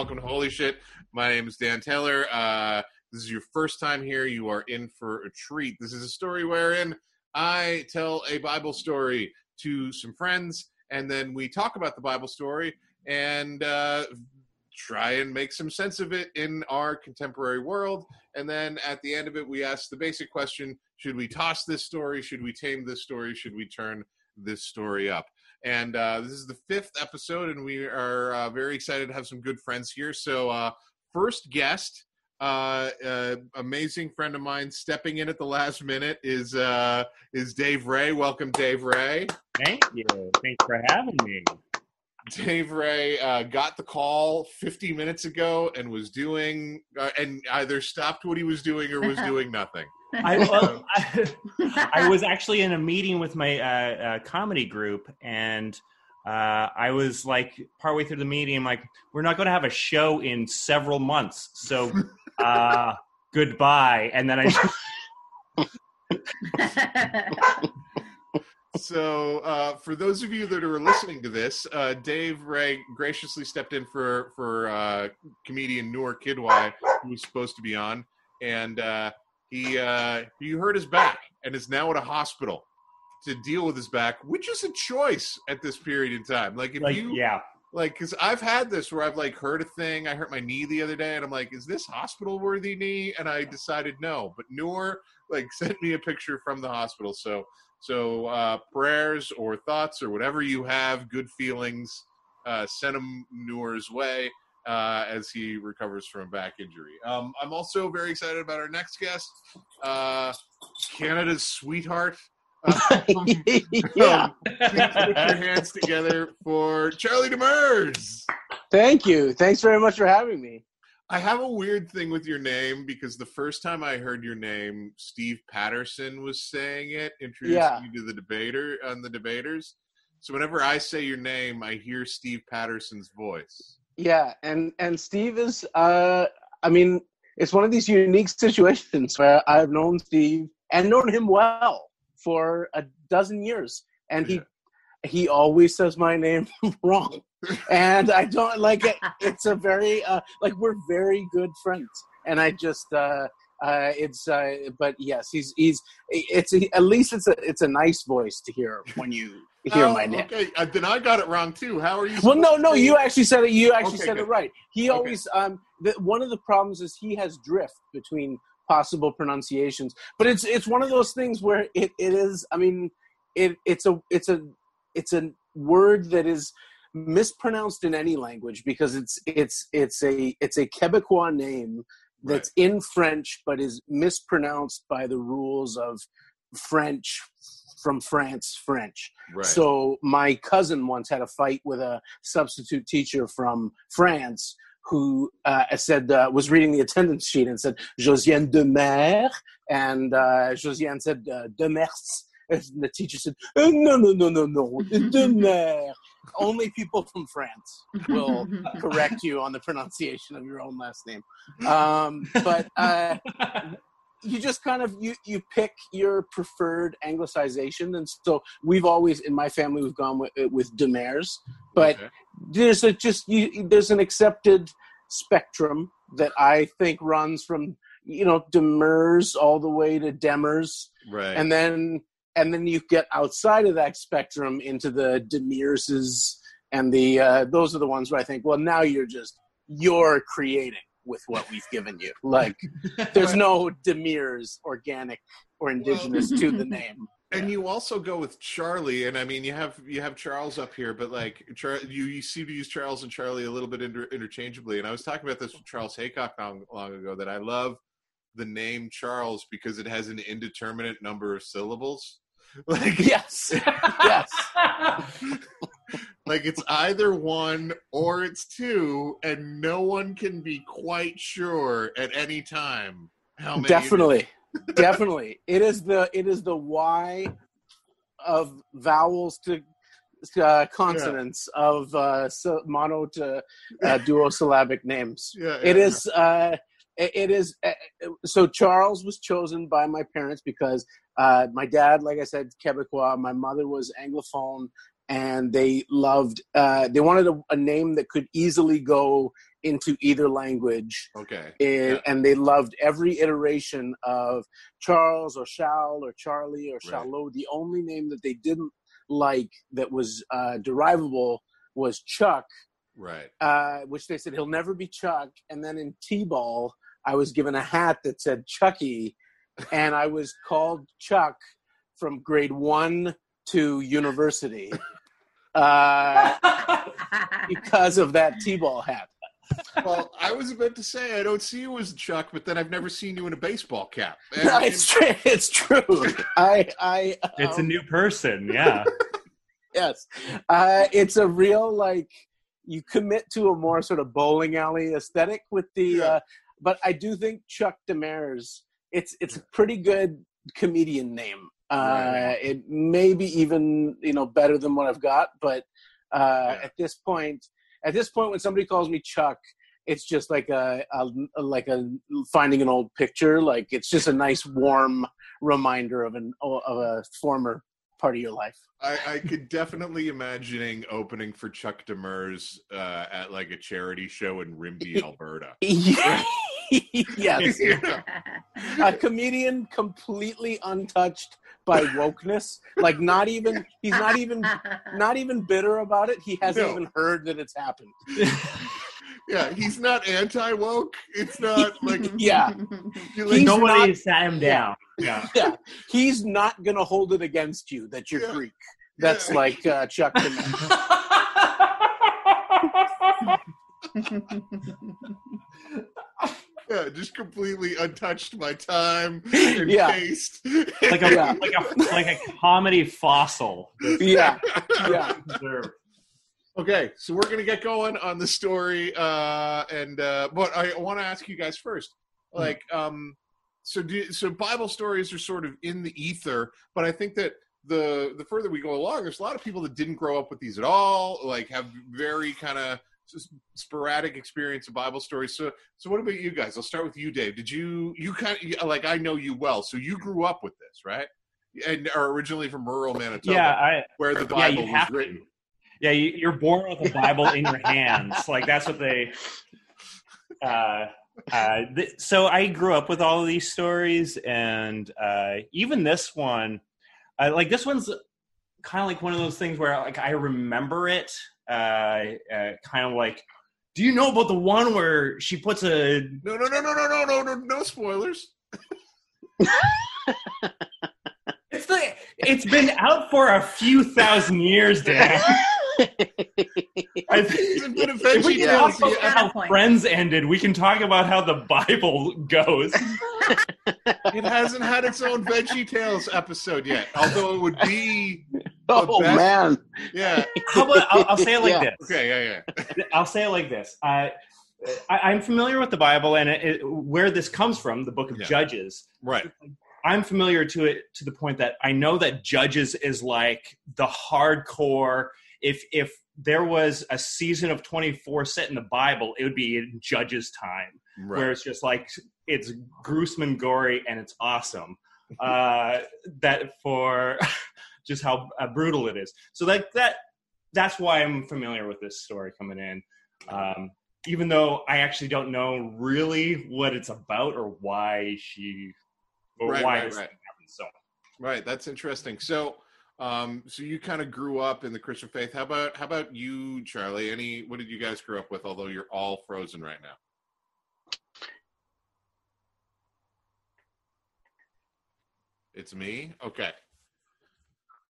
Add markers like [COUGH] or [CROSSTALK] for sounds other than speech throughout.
welcome to Holy Shit. My name is Dan Taylor. Uh, this is your first time here. You are in for a treat. This is a story wherein I tell a Bible story to some friends, and then we talk about the Bible story and uh, try and make some sense of it in our contemporary world. And then at the end of it, we ask the basic question should we toss this story? Should we tame this story? Should we turn this story up? And uh, this is the fifth episode, and we are uh, very excited to have some good friends here. So, uh, first guest, uh, uh, amazing friend of mine, stepping in at the last minute is uh, is Dave Rae. Welcome, Dave Rae. Thank you. Thanks for having me. Dave Rae uh, got the call 50 minutes ago and was doing, uh, and either stopped what he was doing or was [LAUGHS] doing nothing. I, [LAUGHS] well, [LAUGHS] I, I was actually in a meeting with my uh, uh, comedy group, and uh, I was like partway through the meeting, I'm like, "We're not going to have a show in several months, so [LAUGHS] uh, goodbye." And then I so uh, for those of you that are listening to this, uh, Dave Rae graciously stepped in for for uh, comedian Noor Kidwai, who was supposed to be on, and uh, he uh, he hurt his back and is now at a hospital to deal with his back, which is a choice at this period in time. Like if like, you yeah, like because I've had this where I've like hurt a thing. I hurt my knee the other day, and I'm like, is this hospital worthy knee? And I decided no. But Noor like [LAUGHS] sent me a picture from the hospital, so. So uh, prayers or thoughts or whatever you have, good feelings, uh, send them Noor's way uh, as he recovers from a back injury. Um, I'm also very excited about our next guest, uh, Canada's sweetheart. Uh, [LAUGHS] yeah. um, please put your hands together for Charlie Demers. Thank you. Thanks very much for having me. I have a weird thing with your name because the first time I heard your name, Steve Patterson was saying it, introducing Yeah. you to the debater on the debaters. So whenever I say your name, I hear Steve Patterson's voice. Yeah, and and Steve is uh I mean, it's one of these unique [LAUGHS] situations where I've known Steve and known him well for a dozen years and he he always says my name [LAUGHS] wrong. And I don't like it it's a very uh like we're very good friends and I just uh uh, it's uh, but yes, he's he's it's at least it's a it's a nice voice to hear when you hear Oh, my name. Okay, uh, then I got it wrong too. How are you? Well, no, no, you actually said it. You actually Okay, said good. it right. He Okay. always um the, one of the problems is he has drift between possible pronunciations, but it's it's one of those things where it, it is. I mean, it it's a it's a it's a word that is mispronounced in any language because it's it's it's a it's a Quebecois name that's in French but is mispronounced by the rules of French from France French. Right. So my cousin once had a fight with a substitute teacher from France who uh, said uh, was reading the attendance sheet and said Josiane de Mer, and uh, Josiane said uh, de Mers. [LAUGHS] And the teacher said, "Uh, "No, no, no, no, no, [LAUGHS] de Mer." Only people from France will [LAUGHS] correct you on the pronunciation of your own last name. Um, but uh, you just kind of you you pick your preferred anglicization and so we've always in my family we've gone with with demers but Okay. there's a just you, there's an accepted spectrum that i think runs from you know demers all the way to demers right. and then and then you get outside of that spectrum into the demirses and the uh, those are the ones where i think well now you're just you're creating with what we've given you like [LAUGHS] there's no demirs organic or indigenous to the name [LAUGHS] and you also go with Charlie, and I mean, you have you have Charles up here, but like Char- you, you seem to use Charles and Charlie a little bit inter- interchangeably. And I was talking about this with Charles Haycock long, long ago that I love the name Charles because it has an indeterminate number of syllables. [LAUGHS] Like yes. Yes. [LAUGHS] Like it's either one or it's two, and no one can be quite sure at any time how many. it definitely. [LAUGHS] definitely. It is the it is the y of vowels to uh, consonants of uh, so, mono to uh, duosyllabic names. Yeah, it yeah, is uh it is uh, so charles was chosen by my parents because uh my dad like i said quebecois my mother was anglophone and they loved. Uh, they wanted a, a name that could easily go into either language, Okay. and, Yeah. and they loved every iteration of Charles or Charles or Charlie or Right. Charlot. The only name that they didn't like that was uh, derivable was Chuck, Right. uh, which they said he'll never be Chuck. And then in T-ball, I was given a hat that said Chucky, and I was called Chuck from grade one to university [LAUGHS] uh, [LAUGHS] because of that T-ball hat. Well, I was about to say I don't see you as Chuck, but then I've never seen you in a baseball cap. [LAUGHS] And- No, it's true. It's true. I, I, It's a um, new person. Yeah. yes. Uh, it's a real like you commit to a more sort of bowling alley aesthetic with the. Yeah. Uh, but I do think Chuck Demers. It's it's a pretty good comedian name. Uh, Right. It may be even you know better than what I've got, but uh, Yeah. at this point, at this point, when somebody calls me Chuck, it's just like a, a like a finding an old picture. Like it's just a nice warm reminder of an of a former part of your life. I, I could definitely imagining opening for Chuck Demers uh, at like a charity show in Rimbey, [LAUGHS] Alberta. [LAUGHS] yes. [LAUGHS] Yeah. a comedian completely untouched by wokeness like not even he's not even not even bitter about it he hasn't No. even heard that it's happened Yeah, he's not anti woke. It's not like Yeah. like Nobody not- sat him down. Yeah. [LAUGHS] yeah he's not gonna hold it against you that you're Yeah. greek that's Yeah. like uh, chuck Demers. [LAUGHS] yeah, just completely untouched my time and Yeah. taste. like a Yeah. [LAUGHS] like a like a comedy fossil. yeah yeah Okay, so we're gonna get going on the story, uh, and uh, but I want to ask you guys first, like, um, so do, so Bible stories are sort of in the ether, but I think that the the further we go along, there's a lot of people that didn't grow up with these at all, like have very kind of sporadic experience of Bible stories. So, so what about you guys? I'll start with you, Dave. Did you you kind of like I know you well, so you grew up with this, right? And are originally from rural Manitoba, Yeah, I where the yeah, Bible was have written. to. Yeah, you, you're born with a Bible in your [LAUGHS] hands. Like that's what they. Uh, uh, th- so I grew up with all of these stories, and uh, even this one, uh, like this one's kind of like one of those things where like I remember it, uh, uh, kind of like. Do you know about the one where she puts a No, no, no, no, no, no, no, no, no spoilers. It's the it's been out for a few thousand years, Dan. [LAUGHS] I think It's a if we can talk about how Friends ended, we can talk about how the Bible goes. [LAUGHS] It hasn't had its own Veggie Tales episode yet, although it would be. oh best- man Yeah. How about I'll, I'll say it like Yeah. this. Okay. Yeah. Yeah. I'll say it like this. I, I I'm familiar with the Bible and it, it, where this comes from, the Book of Yeah. Judges. Right. I'm familiar to it to the point that I know that Judges is like the hardcore. If if there was a season of 24 set in the Bible, it would be in Judges time, where it's just like it's gruesome and gory and it's awesome. Uh, [LAUGHS] that for [LAUGHS] just how uh, brutal it is. So like that that's why I'm familiar with this story coming in. Um, even though I actually don't know really what it's about or why she or Right, why right, this right. thing happened. So Right. That's interesting. So, um, so you kind of grew up in the Christian faith. How about how about you, Charlie? Any what did you guys grow up with? Although you're all frozen right now. It's me. Okay.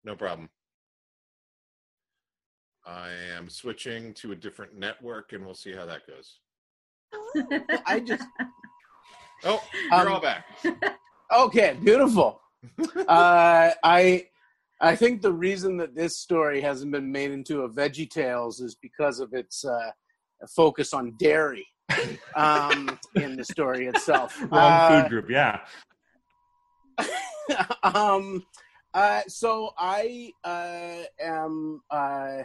No problem. I am switching to a different network, and we'll see how that goes. [LAUGHS] i just Oh, you're Um, all back. [LAUGHS] Okay, beautiful. uh, I I think the reason that this story hasn't been made into a Veggie Tales is because of its uh, focus on dairy um, in the story itself. [LAUGHS] wrong Uh, food group, yeah. [LAUGHS] um, uh, so I uh, am. Uh,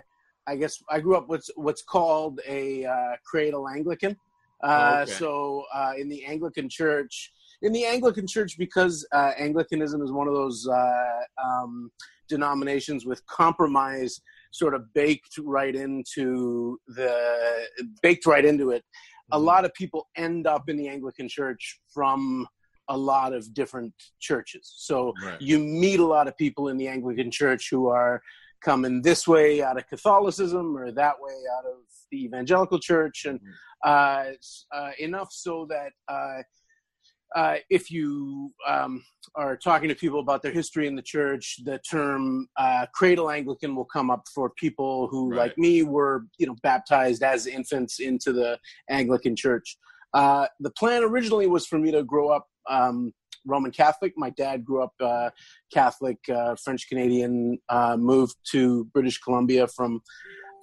I guess I grew up with what's called a uh, cradle Anglican. Uh, Okay. So uh, in the Anglican Church, in the Anglican Church, because uh, Anglicanism is one of those uh, um, denominations with compromise sort of baked right into the baked right into it. A Mm-hmm. lot of people end up in the Anglican Church from a lot of different churches. So Right. you meet a lot of people in the Anglican Church who are coming this way out of Catholicism or that way out of the Evangelical Church, and uh, uh, enough so that uh, uh, if you um, are talking to people about their history in the church, the term uh, cradle Anglican will come up for people who, Right. like me, were you know baptized as infants into the Anglican Church. Uh, the plan originally was for me to grow up um, Roman Catholic. My dad grew up uh, Catholic, uh, French Canadian, uh, moved to British Columbia from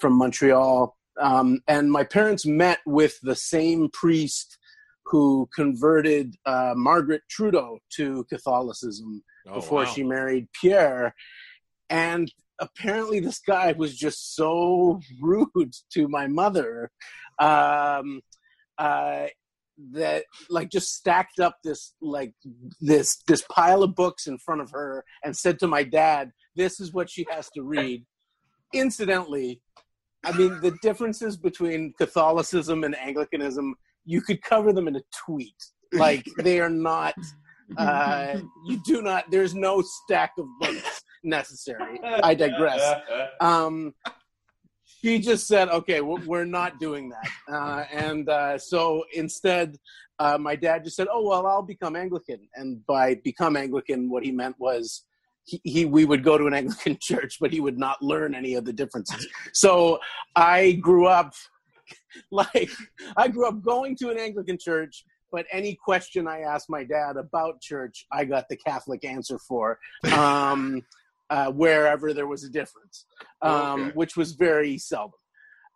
from Montreal, um, and my parents met with the same priest who converted uh, Margaret Trudeau to Catholicism Oh, before wow. she married Pierre. And apparently, this guy was just so [LAUGHS] rude to my mother um, uh, that, like, just stacked up this like this this pile of books in front of her and said to my dad, "This is what she has to read." Incidentally, I mean, the differences between Catholicism and Anglicanism, you could cover them in a tweet. Like, [LAUGHS] they are not, uh, [LAUGHS] you do not, there's no stack of books necessary. I digress. [LAUGHS] Um, she just said, okay, we're not doing that. Uh, and uh, so instead, uh, my dad just said, oh, well, I'll become Anglican. And by become Anglican, what he meant was, he, he we would go to an Anglican church, but he would not learn any of the differences. So I grew up [LAUGHS] like I grew up going to an Anglican church, but any question I asked my dad about church, I got the Catholic answer for, um, [LAUGHS] uh, wherever there was a difference, um, Okay. which was very seldom.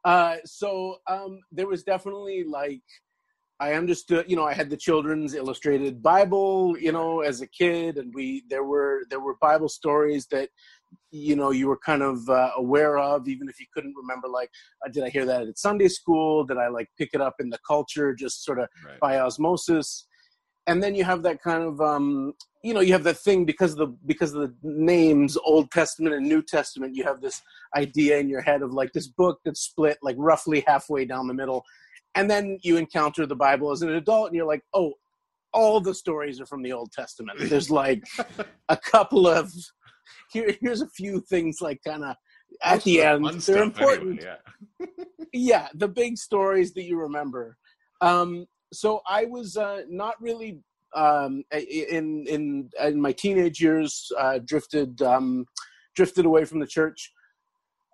Uh, so um, there was definitely like I understood, you know, I had the children's illustrated Bible, you know, as a kid, and we there were there were Bible stories that you know you were kind of uh, aware of, even if you couldn't remember. Like, uh, did I hear that at Sunday school? Did I like pick it up in the culture, just sort of Right. by osmosis? And then you have that kind of, um, you know, you have that thing because of the because of the names, Old Testament and New Testament. You have this idea in your head of like this book that's split like roughly halfway down the middle and then you encounter the bible as an adult and you're like oh all the stories are from the old testament there's like a couple of here, here's a few things like kind of at the end they're important anyway, yeah. [LAUGHS] yeah the big stories that you remember. Um so i was uh not really um in in in my teenage years uh drifted um drifted away from the church.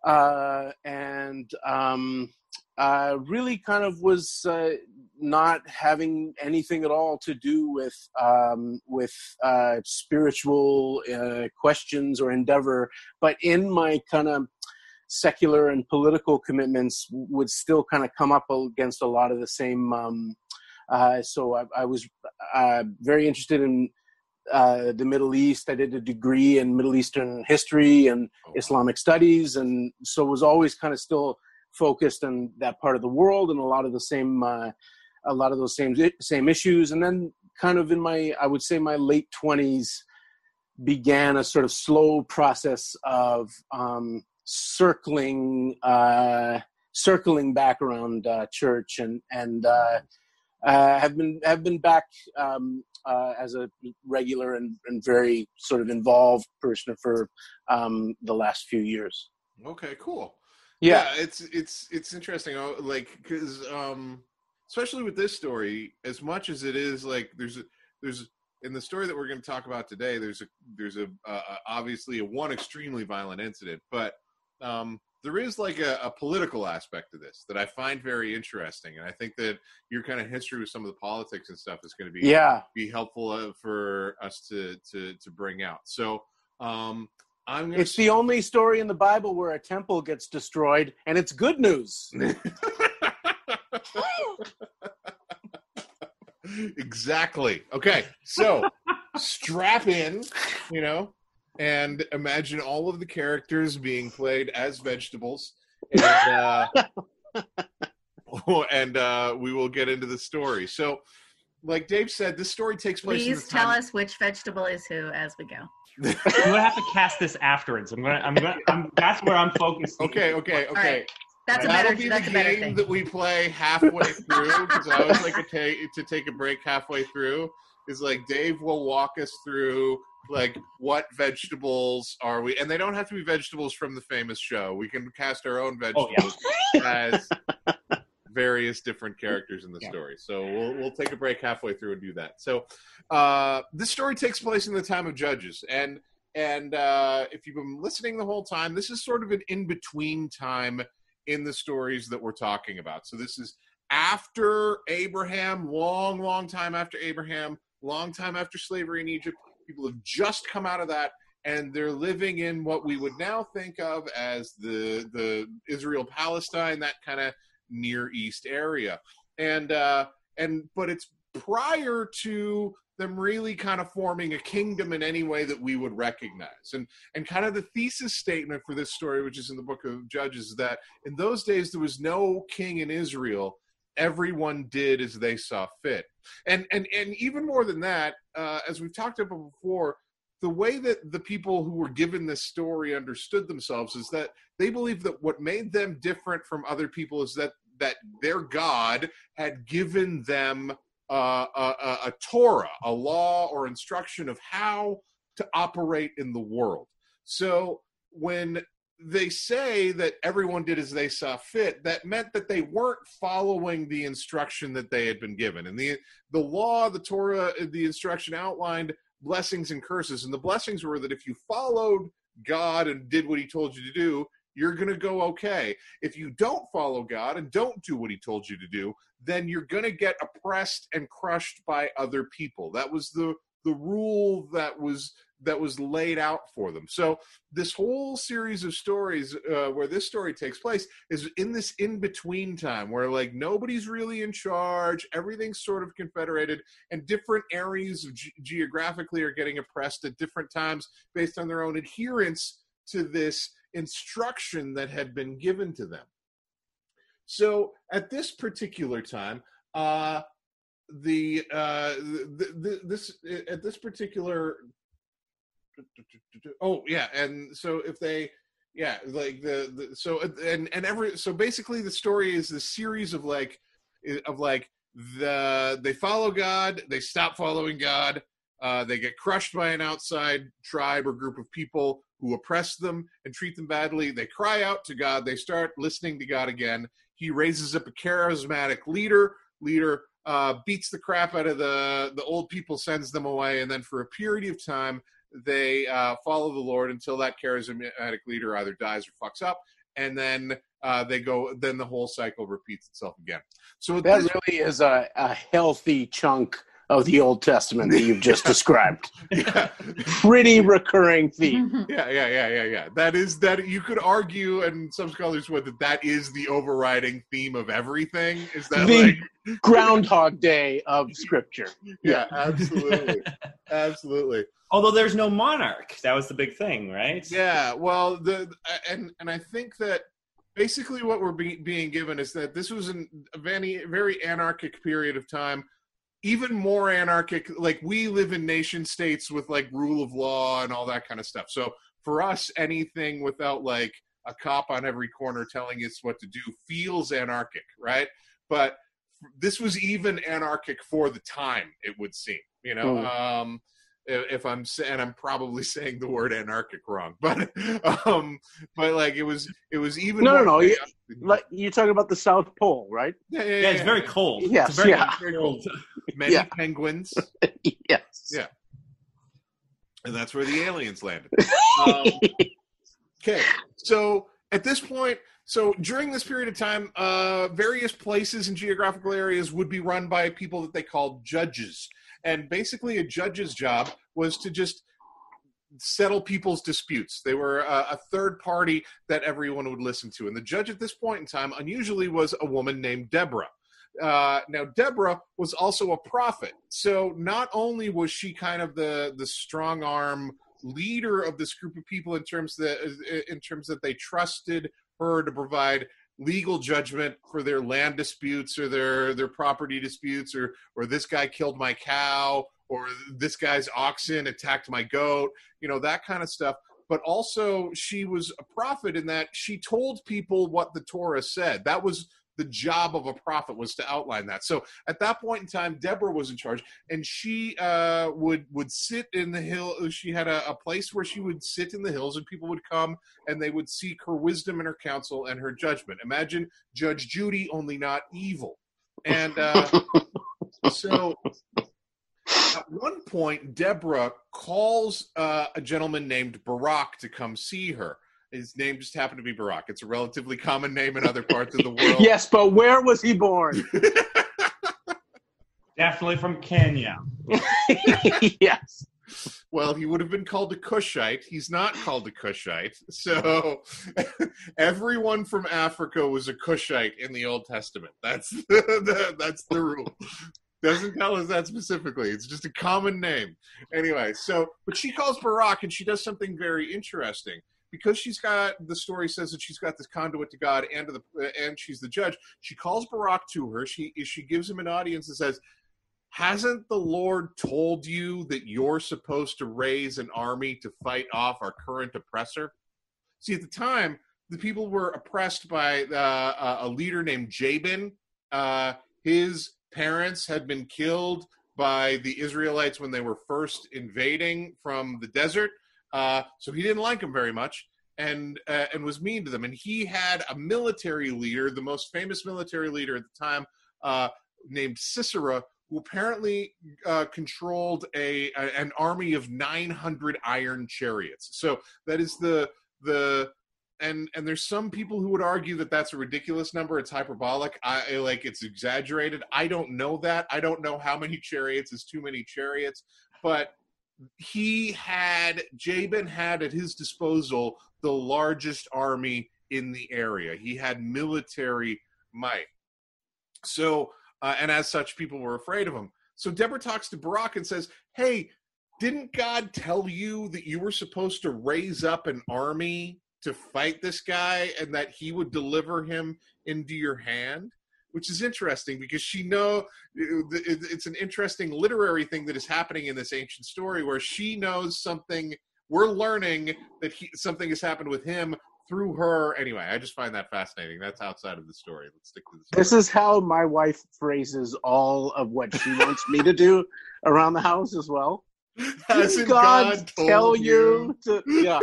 Uh and um uh really kind of was uh not having anything at all to do with um with uh spiritual uh questions or endeavor but in my kind of secular and political commitments would still kind of come up against a lot of the same. Um, uh, so I, I was uh, very interested in uh, the Middle East. I did a degree in Middle Eastern history and Oh, Islamic studies, and so was always kind of still focused on that part of the world and a lot of the same, uh, a lot of those same same issues. And then, kind of in my, I would say, my late twenties, began a sort of slow process of um, circling, uh, circling back around uh, church, and and uh, uh, have been have been back um, uh, as a regular and, and very sort of involved person for um, the last few years. Okay, cool. Yeah, it's it's it's interesting oh, like because um especially with this story as much as it is like there's a there's in the story that we're going to talk about today there's a there's a uh, obviously a one extremely violent incident but um there is like a, a political aspect to this that i find very interesting and i think that your kind of history with some of the politics and stuff is going to be yeah. be helpful uh, for us to to to bring out so um i'm going It's the only story in the Bible where a temple gets destroyed, and it's good news. [LAUGHS] exactly. Okay, so strap in, you know, and imagine all of the characters being played as vegetables, and uh, [LAUGHS] and uh, we will get into the story. So, like Dave said, this story takes place. in Please the tell time- us which vegetable is who as we go. I'm gonna have to cast this afterwards. I'm gonna. I'm gonna. I'm, that's where I'm focused. Okay, okay, okay. right. That's a That'll better. be That's the a game thing. that we play halfway through because I always like to take to take a break halfway through. Is like Dave will walk us through like what vegetables are we, and they don't have to be vegetables from the famous show. We can cast our own oh, vegetables Oh vegetables yeah. as various different characters in the Yeah. story. So we'll we'll take a break halfway through and do that. So uh, this story takes place in the time of Judges, and and uh, if you've been listening the whole time, this is sort of an in between time in the stories that we're talking about. So this is after Abraham, long, long time after Abraham, long time after slavery in Egypt. People have just come out of that, and they're living in what we would now think of as the the Israel Palestine, that kind of Near East area, and uh, and but it's prior to them really kind of forming a kingdom in any way that we would recognize. And and kind of the thesis statement for this story, which is in the book of Judges, is that in those days there was no king in Israel. Everyone did as they saw fit. And and and even more than that, uh, as we've talked about before, the way that the people who were given this story understood themselves is that they believed that what made them different from other people is that that their God had given them uh, a, a, Torah, a law or instruction of how to operate in the world. So when they say that everyone did as they saw fit, that meant that they weren't following the instruction that they had been given. And the the law, the Torah, the instruction outlined blessings and curses. And the blessings were that if you followed God and did what he told you to do, you're going to go okay. If you don't follow God and don't do what he told you to do, then you're going to get oppressed and crushed by other people. That was the the rule that was that was laid out for them. So this whole series of stories uh, where this story takes place is in this in between time where like nobody's really in charge, everything's sort of confederated, and different areas ge- geographically are getting oppressed at different times based on their own adherence to this instruction that had been given to them. So at this particular time, uh, the, uh, the, the this at this particular oh yeah, and so if they yeah like the, the so and and every so basically the story is the series of like of like the they follow God, they stop following God, uh, they get crushed by an outside tribe or group of people who oppress them and treat them badly. They cry out to God. They start listening to God again. He raises up a charismatic leader. Leader uh, beats the crap out of the the old people, sends them away, and then for a period of time they uh, follow the Lord until that charismatic leader either dies or fucks up, and then uh, they go. Then the whole cycle repeats itself again. So That really is a, a healthy chunk of the Old Testament that you've just [LAUGHS] described. yeah, Pretty recurring theme. [LAUGHS] yeah, yeah, yeah, yeah, yeah. That is that you could argue, and some scholars would that that is the overriding theme of everything. Is that The- like [LAUGHS] Groundhog Day of Scripture. yeah, absolutely, absolutely. Although there's no monarch, that was the big thing, right? Yeah, well, the and and I think that basically what we're be, being given is that this was an, a very very anarchic period of time, even more anarchic. Like we live in nation states with like rule of law and all that kind of stuff. So for us, anything without like a cop on every corner telling us what to do feels anarchic, right? But this was even anarchic for the time. It would seem, you know. Um, if if I'm saying I'm probably [LAUGHS] saying the word anarchic wrong, but [LAUGHS] um, but like it was it was even No, no, no, you- chaotic. Like you're talking about the South Pole, right? yeah, yeah, Yeah, it's very cold. Yes, it's very yeah. very cold. [LAUGHS] Many Yeah. penguins, yes. Yeah. and that's where the aliens landed. Um, okay, so at this point, so during this period of time, uh, various places and geographical areas would be run by people that they called judges, and basically, a judge's job was to just settle people's disputes. They were a, a third party that everyone would listen to, and the judge at this point in time, unusually, was a woman named Deborah. Uh, now Deborah was also a prophet, so not only was she kind of the the strong arm leader of this group of people in terms that in terms that they trusted her to provide legal judgment for their land disputes or their their property disputes or or this guy killed my cow or this guy's oxen attacked my goat, you know, that kind of stuff. But also, she was a prophet in that she told people what the Torah said. That was the job of a prophet was to outline that. So at that point in time, Deborah was in charge, and she uh, would would sit in the hill. She had a, a, place where she would sit in the hills, and people would come and they would seek her wisdom and her counsel and her judgment. Imagine Judge Judy, only not evil. And uh, [LAUGHS] so at one point, Deborah calls uh, a gentleman named Barak to come see her. His name just happened to be Barack. It's a relatively common name in other parts of the world. [LAUGHS] yes, but where was he born? [LAUGHS] Definitely from Kenya. [LAUGHS] yes. Well, he would have been called a Cushite. He's not called a Cushite. So everyone from Africa was a Cushite in the Old Testament. That's the, the, that's the rule. Doesn't tell us that specifically. It's just a common name. Anyway, so but she calls Barack and she does something very interesting because she's got the story says that she's got this conduit to God and to the and she's the judge. She calls Barak to her. She she gives him an audience and says, "Hasn't the Lord told you that you're supposed to raise an army to fight off our current oppressor?" See, at the time, the people were oppressed by uh, a leader named Jabin. Uh, his parents had been killed by the Israelites when they were first invading from the desert uh, so he didn't like them very much and uh, and was mean to them. And he had a military leader, the most famous military leader at the time, uh, named Sisera, who apparently uh, controlled a, a, an army of 900 iron chariots. So that is the the and and there's some people who would argue that that's a ridiculous number. It's hyperbolic. I like it's exaggerated. I don't know that. I don't know how many [LAUGHS] chariots is too many chariots, but he had Jabin had at his disposal the largest army in the area. He had military might. So, uh, and as such, people were afraid of him. So Deborah talks to Barak and says, "Hey, didn't God tell you that you were supposed to raise up an army to fight this guy and that he would deliver him into your hand?" Which is interesting because she know uh, it's an interesting literary thing that is happening in this ancient story where she knows something we're learning that he, something has happened with him through her. Anyway i just find that fascinating. That's outside of the story. Let's stick to the story. this is how my wife phrases all of what she wants me to do around the house as well. [LAUGHS] Hasn't God, God tell you, you to yeah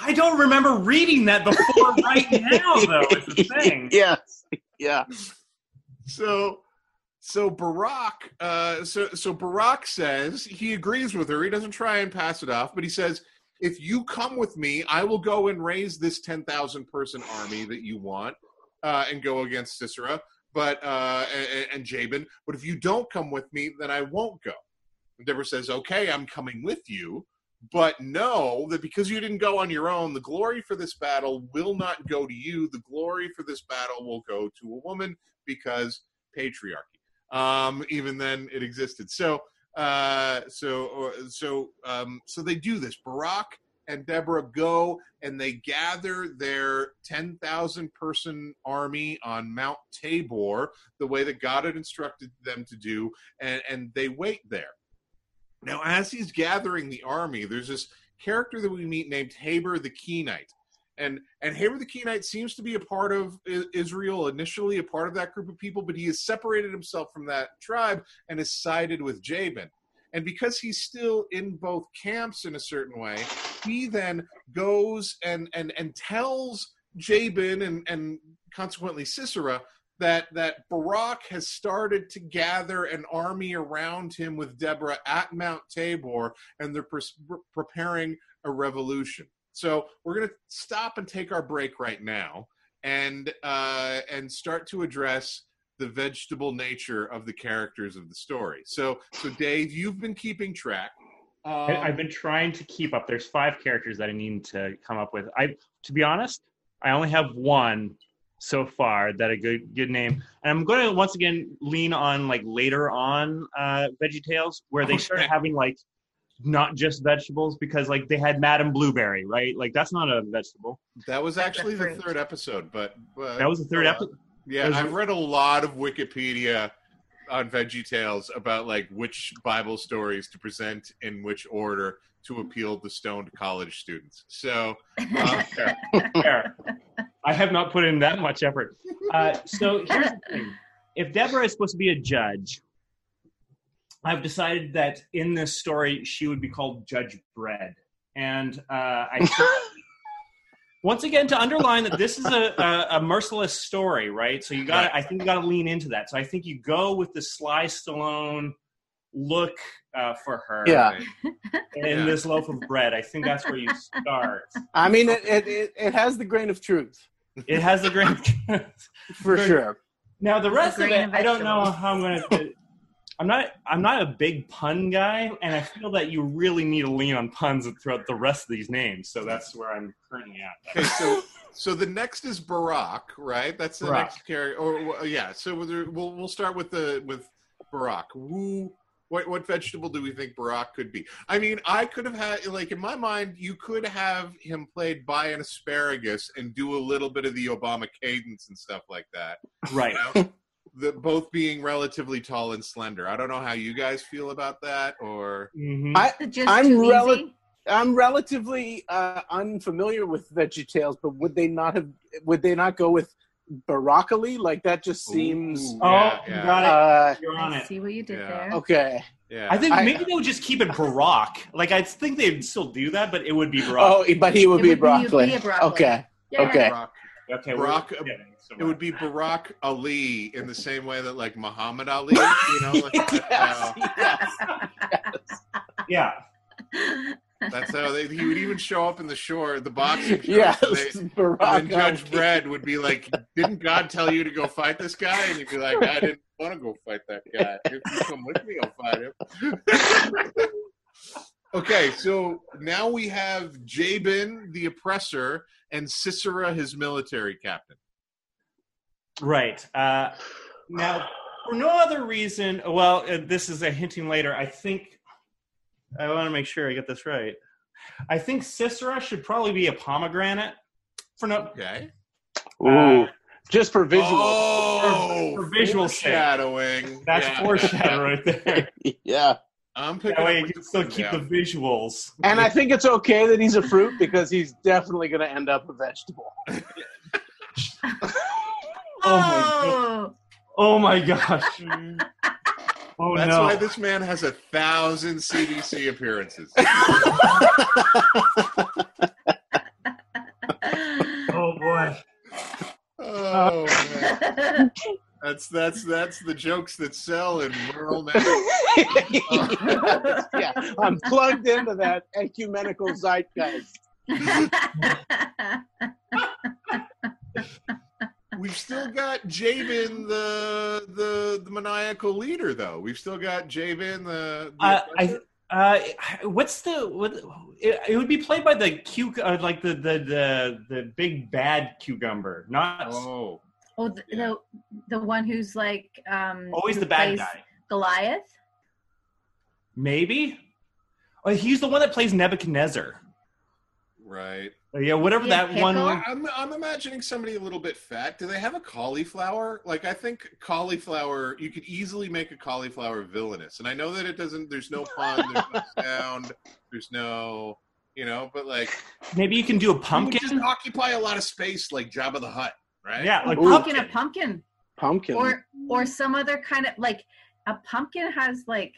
I don't remember reading that before [LAUGHS] right now, though. It's the thing. [LAUGHS] Yes, yeah. So, so Barack uh, so so Barak says he agrees with her. He doesn't try and pass it off, but he says, "If you come with me, I will go and raise this ten thousand person army that you want, uh, and go against Sisera, but uh, and, and Jabin. But if you don't come with me, then I won't go." And Deborah says, "Okay, I'm coming with you." But know that because you didn't go on your own, the glory for this battle will not go to you. The glory for this battle will go to a woman because patriarchy. Um, even then, it existed. So, uh, so, so, um, so they do this. Barak and Deborah go and they gather their 10,000 person army on Mount Tabor, the way that God had instructed them to do, and, and they wait there. Now, as he's gathering the army, there's this character that we meet named Heber the Kenite. And and Heber the Kenite seems to be a part of Israel initially, a part of that group of people, but he has separated himself from that tribe and has sided with Jabin. And because he's still in both camps in a certain way, he then goes and and and tells Jabin and and consequently Sisera that that Barak has started to gather an army around him with Deborah at Mount Tabor, and they're pre- preparing a revolution. So we're going to stop and take our break right now, and uh, and start to address the vegetable nature of the characters of the story. So, so Dave, you've been keeping track. Um, I've been trying to keep up. There's five characters that I need to come up with. I, to be honest, I only have one so far that a good good name. And I'm going to once again lean on like later on uh, Veggie Tales where they okay. start having like not just vegetables because like they had Madam Blueberry, right? Like that's not a vegetable. That was actually the third episode, but, but that was the third uh, episode. Yeah, I've read a lot of Wikipedia on Veggie Tales about like which Bible stories to present in which order to appeal to stoned college students. So, [LAUGHS] uh, Fair. I have not put in that much effort. Uh, so [LAUGHS] here's the thing: if Deborah is supposed to be a judge, I've decided that in this story she would be called Judge Bread, and uh, I. think- [LAUGHS] Once again, to underline that this is a, a, a merciless story, right? So you got, I think you got to lean into that. So I think you go with the Sly Stallone look uh, for her Yeah. in [LAUGHS] Yeah. this loaf of bread. I think that's where you start. I mean, it, it, it, it has the grain of truth It has the great. [LAUGHS] for Good. sure. Now the rest of it, of I don't know how I'm going to. I'm not. I'm not a big pun guy, and I feel that you really need to lean on puns throughout the rest of these names. So that's where I'm currently at. okay, so so the next is Barack, right? That's the Barack. next character. Or yeah, so we'll we'll we'll start with the with Barack. Who? What what vegetable do we think Barack could be? I mean, I could have had like in my mind, you could have him played by an asparagus and do a little bit of the Obama cadence and stuff like that. Right. You know? [LAUGHS] the, both being relatively tall and slender. I don't know how you guys feel about that, or Mhm. I I'm too rel- I'm relatively uh, unfamiliar with VeggieTales, but would they not have? Would they not go with broccoli? Like that just seems. Ooh, oh, yeah, you yeah. got it. Uh, You're on I it. see what you did Yeah. there. okay. yeah. I think I- maybe they would just keep it Barack. Like I think they'd still do that, but it would be Barack. Oh, but he would It be would broccoli. be broccoli. Okay. Yeah. Okay. Barack. okay, Barack- we're getting so It would be Barack Ali in the same way that like Muhammad Ali, you know, [LAUGHS] like that's how, [LAUGHS] Yes, Yeah. That's how they, he would even show up in the shore, the boxing [LAUGHS] show. yes. so they- [LAUGHS] Barack and Judge Ali. Bredd would be like, "Didn't God tell you to go fight this guy?" And he'd be like, "I didn't want to go fight that guy. If you come with me, I'll fight him." [LAUGHS] okay, so now we have Jabin, the oppressor, and Sisera, his military captain. Right. Uh, now, for no other reason, well, uh, this is a hinting later. I think I want to make sure I get this right. I think Sisera should probably be a pomegranate. For no, Okay. Ooh. Uh, Just for visual. Oh, For- for visual sake. foreshadowing. that's Yeah. foreshadow right there. [LAUGHS] Yeah. I'm picking That way you can still putting keep the visuals. And I think it's okay that he's a fruit because he's definitely going to end up a vegetable. [LAUGHS] Oh my god! Oh, Oh my gosh! [LAUGHS] Oh That's no! why this man has a thousand CBC appearances. [LAUGHS] oh boy! Oh man. That's that's that's the jokes that sell in rural Maine. [LAUGHS] yeah, I'm plugged into that ecumenical zeitgeist. [LAUGHS] We've still got Jabin, the the the maniacal leader, though. We've still got Jabin, the. the Uh, I, uh, what's the what? It, it would be played by the cu, uh, like the, the the the big bad cucumber, not oh, oh, the, Yeah. the the one who's like um always the bad guy. Goliath. Maybe. Oh, he's the one that plays Nebuchadnezzar. right. Yeah, whatever Yeah, that one. pickle. I- I'm I'm imagining somebody a little bit fat. Do they have a cauliflower? Like I think cauliflower. You could easily make a cauliflower villainous, and I know that it doesn't. There's no pun. There's no [LAUGHS] sound. There's no. You know, but like Maybe you can do a he would pumpkin. just occupy a lot of space, like Jabba the Hutt, right? Yeah, like Ooh. Pumpkin, pumpkin. a pumpkin, Pumpkin. or or some other kind of like a pumpkin has like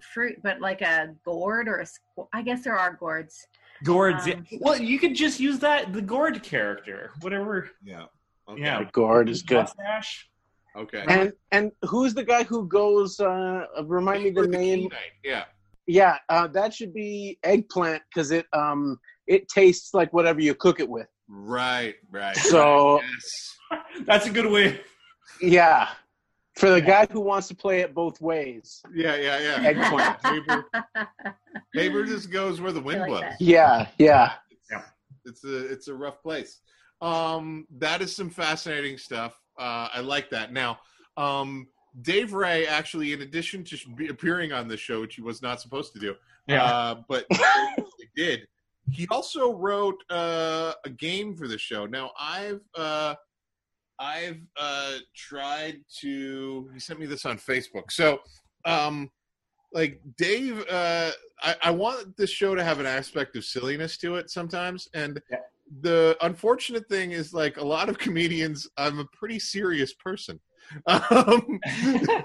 fruit, but like a gourd or a. I guess there are gourds. Gourds. Um, well, you could just use that the gourd character, whatever. Yeah. Okay. Yeah. gourd is good. Mustache. Okay. And and who's the guy who goes? Uh, remind me the the name. Yeah. Yeah, uh, that should be eggplant because it um it tastes like whatever you cook it with. Right. Right. So- right, yes. [LAUGHS] That's a good way. Yeah, for the guy who wants to play it both ways. Yeah. Yeah. Yeah. Eggplant. Paper, paper just goes where the wind like blows. that. Yeah, yeah. It's a it's a rough place. Um, that is some fascinating stuff. Uh, I like that. Now, um, Dave Rae actually, in addition to appearing on this show, which he was not supposed to do, uh, but he did. He also wrote uh, a game for the show. Now, I've uh, I've uh, tried to. He sent me this on Facebook. So, um, like Dave, uh, I, I want this show to have an aspect of silliness to it sometimes, and Yeah. the unfortunate thing is, like a lot of comedians, I'm a pretty serious person. [LAUGHS] Um, [LAUGHS]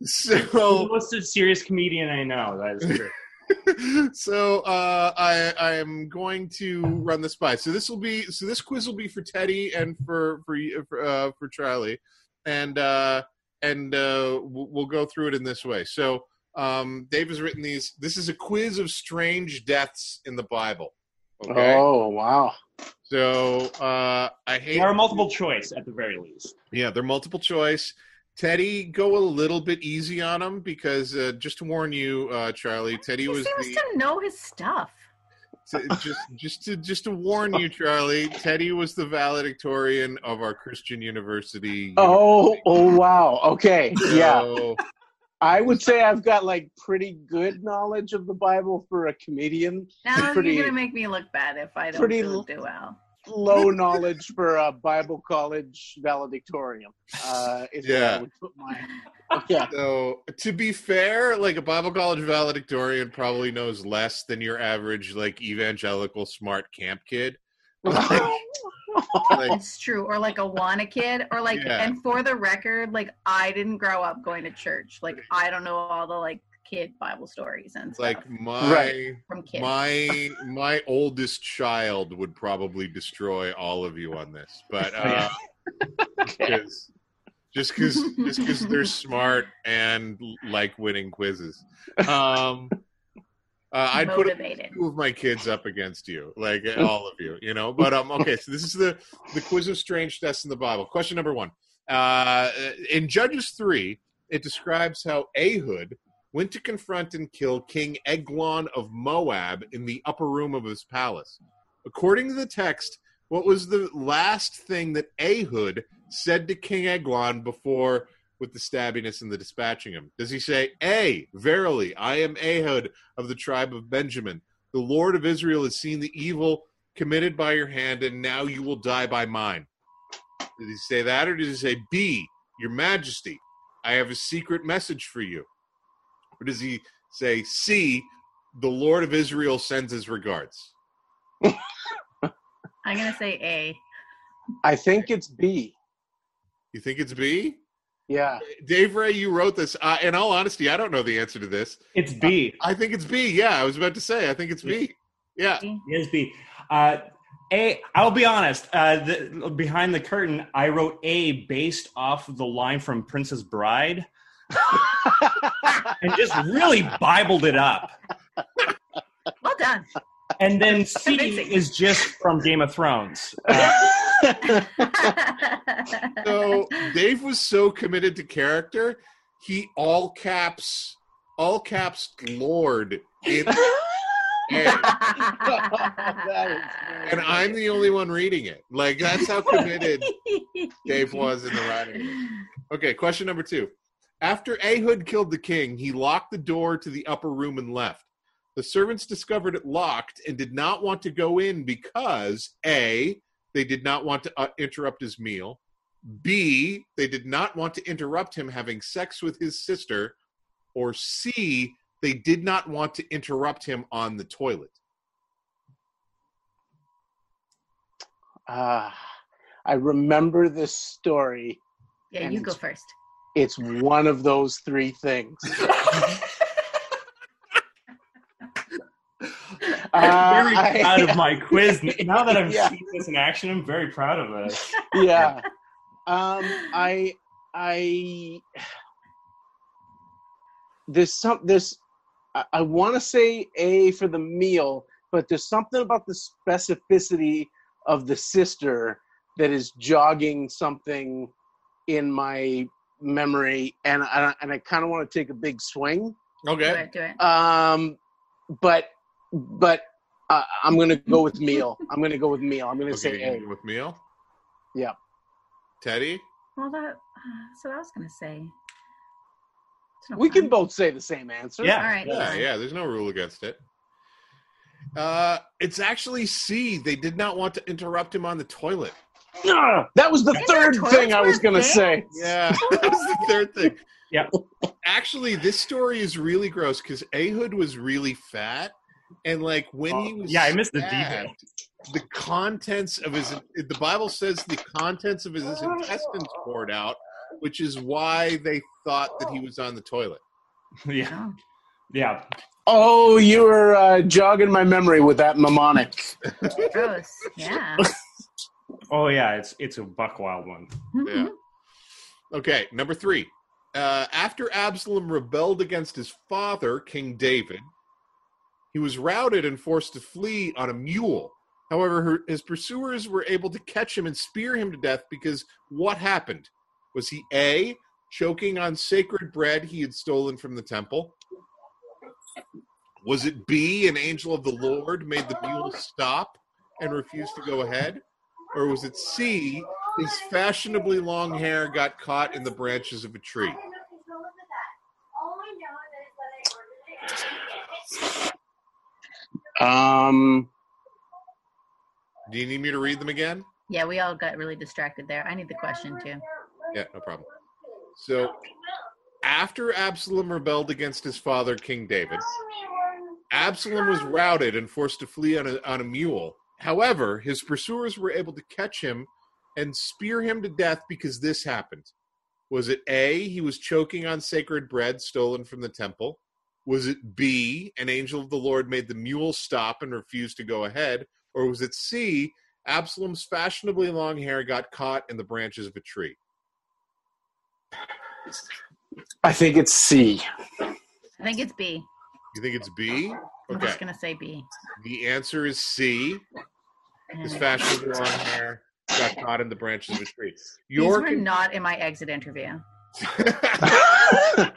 the so, most serious comedian I know. That is [LAUGHS] true. [LAUGHS] so uh, I I am going to run this by. So this will be so this quiz will be for Teddy and for for you- for, uh, for Charlie, and uh, and uh, we'll, we'll go through it in this way. So um, Dave has written these. This is a quiz of strange deaths in the Bible. Okay. Oh wow. So uh, I hate. They are multiple choice at the very least. Yeah, they're multiple choice. Teddy, go a little bit easy on him because uh, just to warn you, uh, Charlie, Teddy he was seems the. to know his stuff. to- just just to just to warn you, Charlie, Teddy was the valedictorian of our Christian university. Oh oh wow. Okay. Yeah. I would say I've got like pretty good knowledge of the Bible for a comedian. Now Pretty- you're gonna make me look bad if I don't pretty do well. Low knowledge for a Bible college valedictorian. Uh, Yeah. I would put my. Yeah. so to be fair, like a Bible college valedictorian probably knows less than your average like evangelical smart camp kid. [LAUGHS] Like, It's true. Or like a wanna kid. Or like Yeah. and for the record, like I didn't grow up going to church. Like I don't know all the like kid Bible stories and stuff like my Right. from kids. my my oldest child would probably destroy all of you on this, but [LAUGHS] uh, [LAUGHS] Okay. 'cause- just because just because they're [LAUGHS] smart and like winning quizzes. Um, uh, I'd put two of my kids up against you, like all of you, you know. But um, okay, so this is the the quiz of strange deaths in the Bible. Question number one: uh, In Judges three, it describes how Ehud went to confront and kill King Eglon of Moab in the upper room of his palace. According to the text, what was the last thing that Ehud said to King Eglon before? With the stabbiness and the dispatching him, does he say, "A, verily, I am Ehud of the tribe of Benjamin. The Lord of Israel has seen the evil committed by your hand, and now you will die by mine. Did he say that, or did he say, B, your majesty, I have a secret message for you? Or does he say, C, the Lord of Israel sends his regards? [LAUGHS] I'm gonna say A. I think it's B. You think it's B? Yeah. Dave Rae, you wrote this. Uh, in all honesty, I don't know the answer to this. It's B. I think it's B. Yeah, I was about to say, I think it's B. Yeah. It is B. Uh, A. I'll be honest. Uh, the, behind the curtain, I wrote A based off the line from Princess Bride, [LAUGHS] and just really bibled it up. Well done. And then C Amazing. is just from Game of Thrones. Uh, [LAUGHS] so Dave was so committed to character, he all caps, all caps Lord in air. That is [LAUGHS] very and I'm the only one reading it. Like that's how committed [LAUGHS] Dave was in the writing. Okay, question number two. After Ehud killed the king, he locked the door to the upper room and left. The servants discovered it locked and did not want to go in because A, they did not want to uh, interrupt his meal. B, they did not want to interrupt him having sex with his sister. Or C, they did not want to interrupt him on the toilet. Uh, I remember this story. Yeah, you go first. It's one of those three things. [LAUGHS] I'm very Uh, I- of my quiz. [LAUGHS] Now that I've Yeah. seen this in action, I'm very proud of this. yeah. Um, I, I, there's some, there's, I, I want to say A for the meal, but there's something about the specificity of the sister that is jogging something in my memory, and I, and I kind of want to take a big swing. Do Okay. it, do it. Um, but, but uh, I'm gonna go with meal. I'm gonna go with meal. I'm gonna Okay, say you gonna A. with meal? Yeah. Teddy? Well, that, uh, that's what I was gonna say. No We can both say the same answer. Yeah. All right. Yeah, yeah, there's no rule against it. Uh, it's actually C. They did not want to interrupt him on the toilet. Ugh, [LAUGHS] that was the Is there third thing I was going to say. Yeah, [LAUGHS] that was the third thing. [LAUGHS] yeah. Actually, this story is really gross because Ehud was really fat, and like when he Oh, was yeah, I missed the stabbed, The contents of his the Bible says the contents of his intestines poured out, which is why they thought that he was on the toilet. yeah, yeah. Oh, you were uh, jogging my memory with that mnemonic. gross. Yeah. Oh yeah, it's it's a buck wild one. Yeah. Okay, number three. Uh, after Absalom rebelled against his father, King David, he was routed and forced to flee on a mule. However, her, his pursuers were able to catch him and spear him to death because what happened? Was he A, choking on sacred bread he had stolen from the temple? Was it B, an angel of the Lord made the mule stop and refused to go ahead? Or was it C, his fashionably long hair got caught in the branches of a tree? Um, Do you need me to read them again? Yeah, we all got really distracted there. I need the question too. Yeah, no problem. So, after Absalom rebelled against his father, King David, Absalom was routed and forced to flee on a, on a mule. However, his pursuers were able to catch him and spear him to death because this happened. Was it A, he was choking on sacred bread stolen from the temple? Was it B, an angel of the Lord made the mule stop and refused to go ahead? Or was it C, Absalom's fashionably long hair got caught in the branches of a tree? I think it's C. I think it's B. You think it's B? I'm just gonna say B. The answer is C. His Yeah. fashionably long hair [LAUGHS] got caught in the branches of a tree. These Your were not in my exit interview. [LAUGHS]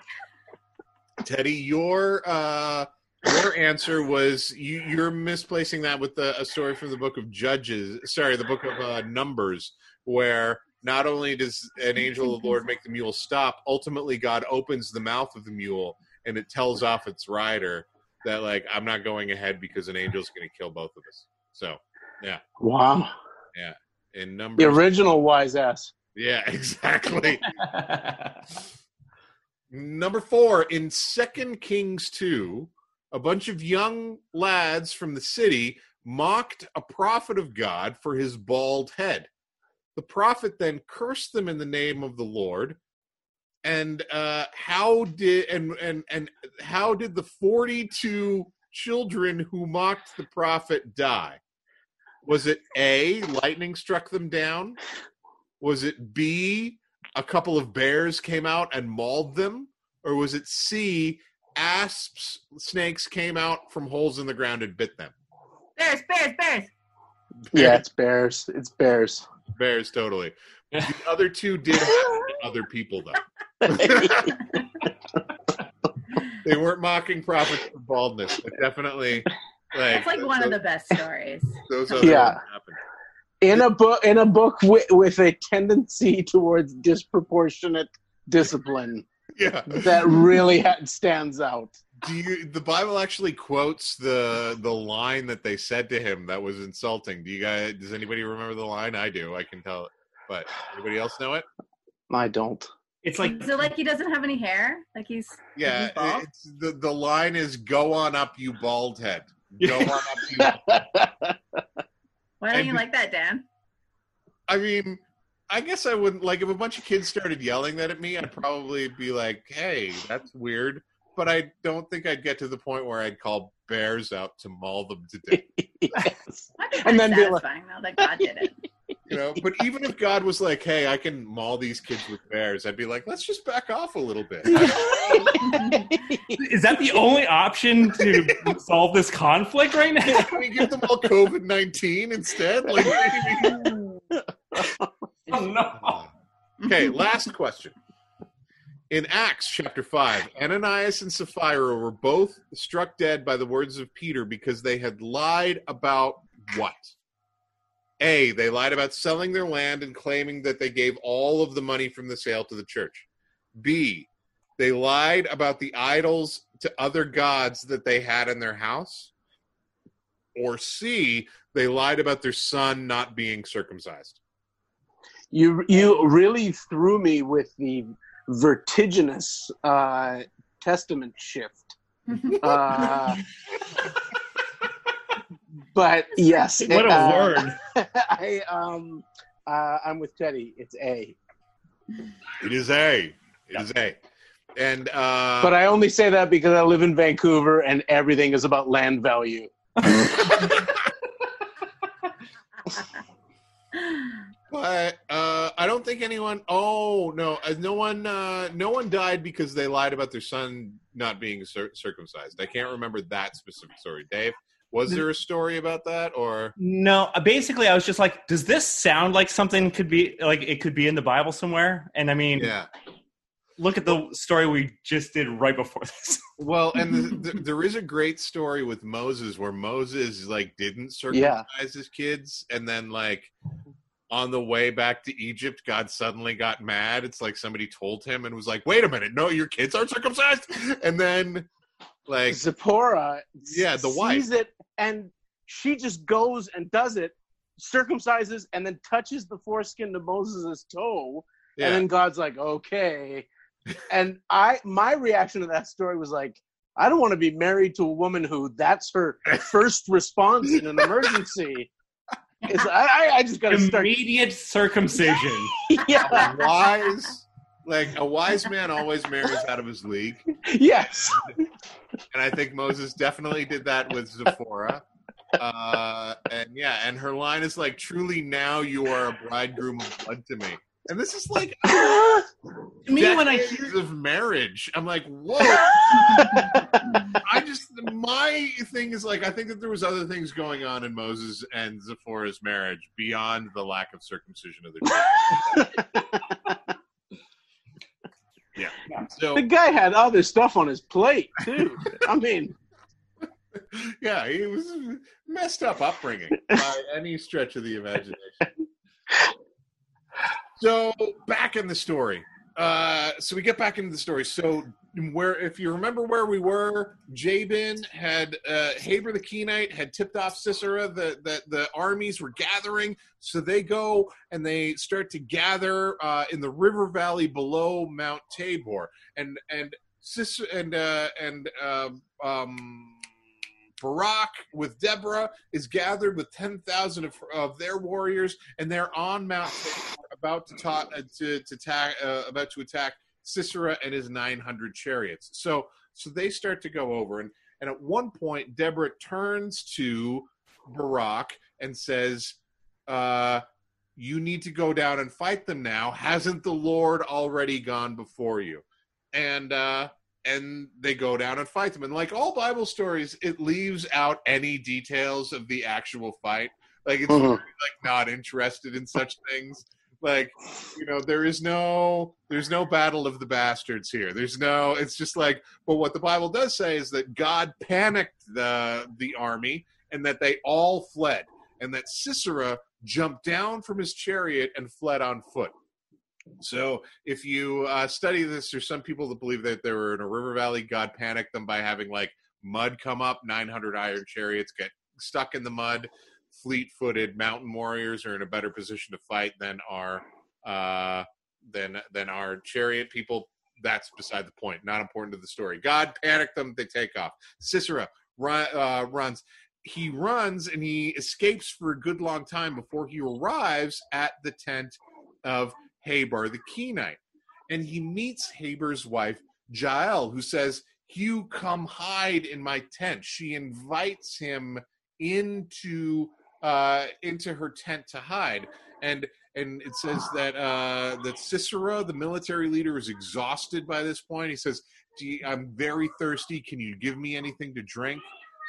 Teddy, your uh, your answer was you, you're misplacing that with the, a story from the book of Judges. Sorry, the book of uh, Numbers, where not only does an angel of the Lord make the mule stop, ultimately God opens the mouth of the mule and it tells off its rider that like I'm not going ahead because an angel's going to kill both of us. So wow. Yeah. In The original wise ass. yeah, [LAUGHS] exactly. [LAUGHS] Number four, in Second Kings 2, a bunch of young lads from the city mocked a prophet of God for his bald head. The prophet then cursed them in the name of the Lord. And uh, how did and and and how did the forty-two children who mocked the prophet die? Was it A, lightning struck them down? Was it B, a couple of bears came out and mauled them? Or was it C, asps, snakes came out from holes in the ground and bit them? Bears, bears, bears. Yeah, it's bears. It's bears. Bears, totally. The other two did happen to other people, though. [LAUGHS] They weren't mocking prophets for baldness, but definitely, like, It's like one of the best stories. [LAUGHS] those other Yeah. in a book in a book with, with a tendency [LAUGHS] towards disproportionate discipline [LAUGHS] Yeah. that really ha- stands out. Do you? The Bible actually quotes the the line that they said to him that was insulting. Do you guys? Does anybody remember the line? I do. I can tell it. But anybody else know it? I don't. it's like So like he doesn't have any hair? Like he's Yeah, he's bald? it's, the the line is "Go on up, you bald head." Go on up, you. [LAUGHS] Why don't and you like that, Dan? I mean, I guess I wouldn't like if a bunch of kids started yelling that at me. I'd probably be like, "Hey, that's weird." But I don't think I'd get to the point where I'd call bears out to maul them to death. [LAUGHS] yes. And then of be like- satisfying though that God did it. [LAUGHS] You know, but even if God was like, "Hey, I can maul these kids with bears," I'd be like, "Let's just back off a little bit." [LAUGHS] is that the only option to solve this conflict right now? Can we give them all COVID nineteen instead? Like, Oh no. okay, last question. In Acts chapter 5, Ananias and Sapphira were both struck dead by the words of Peter because they had lied about what? A, they lied about selling their land and claiming that they gave all of the money from the sale to the church. B, they lied about the idols to other gods that they had in their house. Or C, they lied about their son not being circumcised. You you really threw me with the vertiginous uh, testament shift. [LAUGHS] Uh, but yes, [LAUGHS] What a uh, word. [LAUGHS] I um uh, I'm with Teddy. It's A, It is A. It is A. And uh, but I only say that because I live in Vancouver and everything is about land value. [LAUGHS] but uh, I don't think anyone. Oh no, uh, no one. Uh, no one died because they lied about their son not being cir- circumcised. I can't remember that specific story. Dave, was there a story about that or? No, uh, basically, I was just like, does this sound like something could be like it could be in the Bible somewhere? And I mean, Yeah. look at the story we just did right before [LAUGHS] this. Well, and the, the, there is a great story with Moses where Moses like didn't circumcise his kids, and then like on the way back to Egypt, God suddenly got mad. It's like somebody told him and was like, "Wait a minute, no, your kids aren't circumcised," and then like Zipporah, Yeah, the wife. sees it and she just goes and does it, circumcises, and then touches the foreskin to Moses' toe, yeah, and then God's like, okay. [LAUGHS] And I, my reaction to that story was like, I don't want to be married to a woman who that's her first response in an emergency. [LAUGHS] It's, I, I- I just got to start. Immediate circumcision. [LAUGHS] Yeah. wise. Like a wise man always marries out of his league, Yes. And I think Moses definitely did that with Zipporah. Uh, and yeah, and her line is like, "Truly, now you are a bridegroom of blood to me." And this is like [LAUGHS] To me, when I decades hear of marriage, I'm like, whoa. [LAUGHS] I just my thing is like I think that there was other things going on in Moses and Zipporah's marriage beyond the lack of circumcision of their [LAUGHS] children. Yeah. So the guy had other stuff on his plate too. I mean, [LAUGHS] yeah, he was messed up upbringing by any stretch of the imagination. So back in the story. Uh, so we get back into the story. So where, if you remember where we were, Jabin had uh, Haber the Kenite had tipped off Sisera that the, the armies were gathering. So they go and they start to gather uh, in the river valley below Mount Tabor, and and Sis and uh, and um, um, Barak with Deborah is gathered with ten thousand of, of their warriors, and they're on Mount Tabor, about to ta- uh, to to attack uh, about to attack Sisera and his nine hundred chariots. So so they start to go over, and and at one point Deborah turns to Barak and says, uh, "You need to go down and fight them now. Hasn't the Lord already gone before you?" And uh, and they go down and fight them. And like all Bible stories, it leaves out any details of the actual fight. Like it's Mhm. like not interested in such things. Like you know, there is no there's no battle of the bastards here. There's no. It's just like, but what the Bible does say is that God panicked the the army and that they all fled, and that Sisera jumped down from his chariot and fled on foot. So, if you uh, study this, there's some people that believe that they were in a river valley. God panicked them by having like mud come up. 900 iron chariots get stuck in the mud. Fleet-footed mountain warriors are in a better position to fight than our uh, than than our chariot people. That's beside the point. Not important to the story. God panicked them. They take off. Sisera run, uh, runs. He runs and he escapes for a good long time before he arrives at the tent of Haber the Kenite. And he meets Haber's wife, Jael, who says, You come hide in my tent. She invites him into uh, into her tent to hide. And and it says that uh, that Sisera, the military leader, is exhausted by this point. He says, you, I'm very thirsty. Can you give me anything to drink?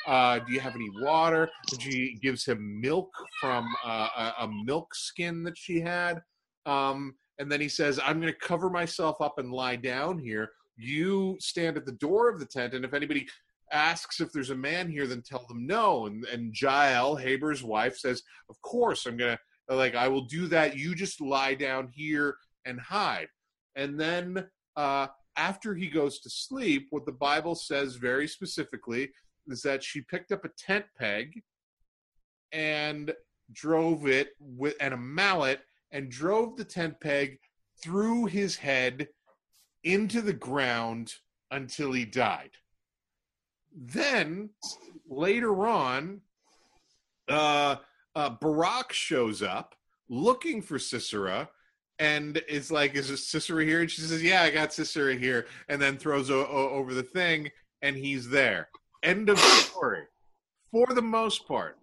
Uh, do you have any water? She gives him milk from uh, a, a milk skin that she had. Um, and then he says, I'm going to cover myself up and lie down here. You stand at the door of the tent, and if anybody asks if there's a man here, then tell them no. And, and Jael, Haber's wife, says, Of course, I'm going to, like, I will do that. You just lie down here and hide. And then uh, after he goes to sleep, what the Bible says very specifically is that she picked up a tent peg and drove it with and a mallet and drove the tent peg through his head into the ground until he died. Then later on, uh, uh, Barak shows up looking for Sisera and is like, "Is Sisera here?" And she says, "Yeah, I got Sisera here," and then throws o- o- over the thing, and he's there. End of story. For the most part,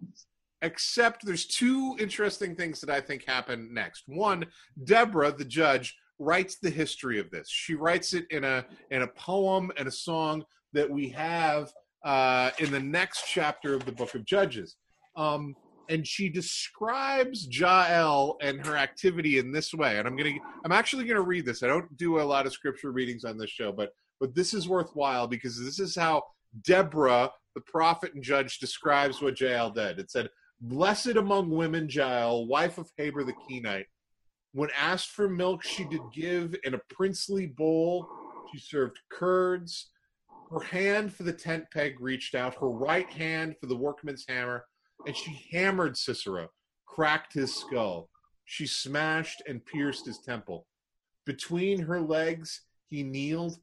except there's two interesting things that I think happen next. One, Deborah, the judge, writes the history of this. She writes it in a in a poem and a song that we have uh, in the next chapter of the book of Judges. Um, and she describes Jael and her activity in this way. And I'm gonna I'm actually gonna read this. I don't do a lot of scripture readings on this show, but but this is worthwhile because this is how Deborah, the prophet and judge, describes what Jael did. It said, Blessed among women, Jael, wife of Heber the Kenite. When asked for milk, she did give in a princely bowl. She served curds. Her hand for the tent peg reached out, her right hand for the workman's hammer, and she hammered Sisera, cracked his skull. She smashed and pierced his temple. Between her legs, he kneeled,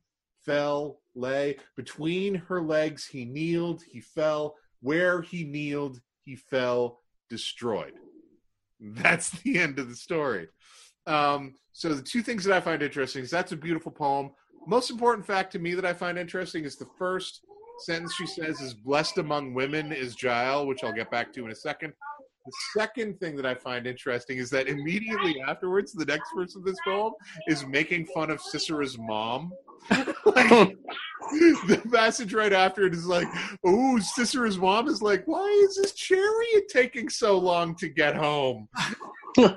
fell, lay. Between her legs, he kneeled, he fell. Where he kneeled, he fell, destroyed. That's [LAUGHS] the end of the story. Um, so the two things that I find interesting is that's a beautiful poem. Most important fact to me that I find interesting is the first sentence she says is blessed among women is Jael, which I'll get back to in a second. The second thing that I find interesting is that immediately afterwards, the next verse of this poem is making fun of Sisera's mom. [LAUGHS] like, oh. the passage right after it is like, "Oh, Sisera's mom is like, why is this chariot taking so long to get home?" [LAUGHS]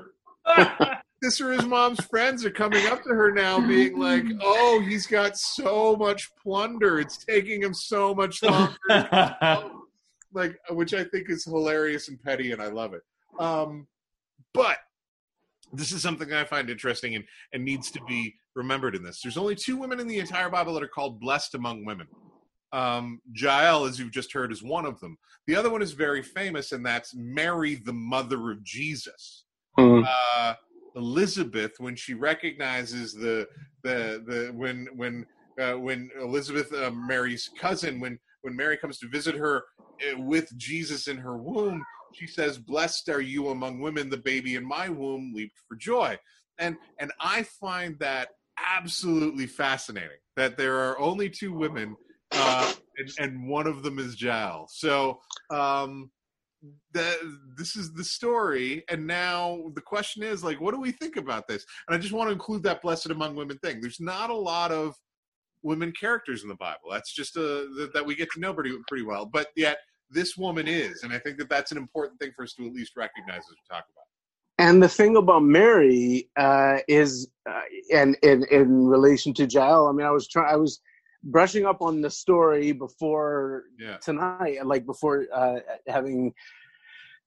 Sisera's mom's friends are coming up to her now, being like, "Oh, he's got so much plunder; it's taking him so much longer." Like, which I think is hilarious and petty, and I love it. Um, but this is something I find interesting and, and needs to be remembered in this. There's only two women in the entire Bible that are called blessed among women. Um, Jael, as you've just heard, is one of them. The other one is very famous, and that's Mary, the mother of Jesus. Hmm. Uh, Elizabeth, when she recognizes the the the when when uh, when Elizabeth, uh, Mary's cousin, when when Mary comes to visit her uh, with Jesus in her womb, she says, "Blessed are you among women; the baby in my womb leaped for joy." And and I find that absolutely fascinating that there are only two women, uh, and, and one of them is Jael. So um, that this is the story, and now the question is like, what do we think about this? And I just want to include that "blessed among women" thing. There's not a lot of women characters in the Bible. That's just a that, that we get to know pretty pretty well, but yet this woman is, and I think that that's an important thing for us to at least recognize as we talk about. And the thing about Mary uh, is, uh, and in in relation to Jael, I mean, I was trying, I was brushing up on the story before Yeah. tonight, like before uh, having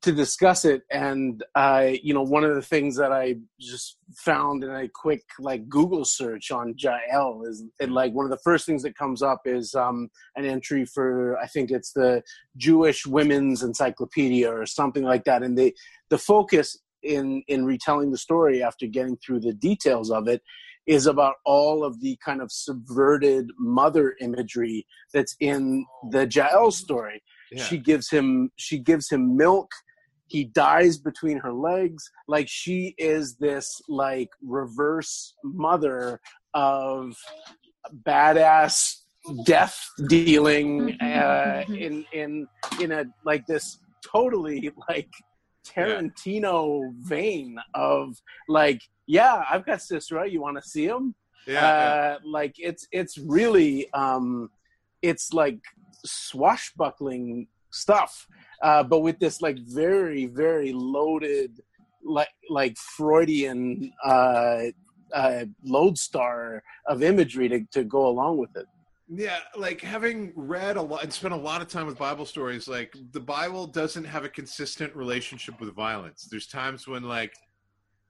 to discuss it, and uh, you know, one of the things that I just found in a quick like Google search on Jael is, and like one of the first things that comes up is um, an entry for I think it's the Jewish Women's Encyclopedia or something like that, and they the focus in in retelling the story after getting through the details of it is about all of the kind of subverted mother imagery that's in the Jael story. Yeah. She gives him she gives him milk. He dies between her legs. Like she is this like reverse mother of badass death dealing uh, in in in a like this totally like Tarantino vein of like yeah I've got Sisera you want to see him yeah, yeah. uh, like it's it's really um it's like swashbuckling stuff uh but with this like very very loaded like like freudian uh uh lodestar of imagery to, to go along with it Yeah, like having read a lot and spent a lot of time with Bible stories, like the Bible doesn't have a consistent relationship with violence. There's times when like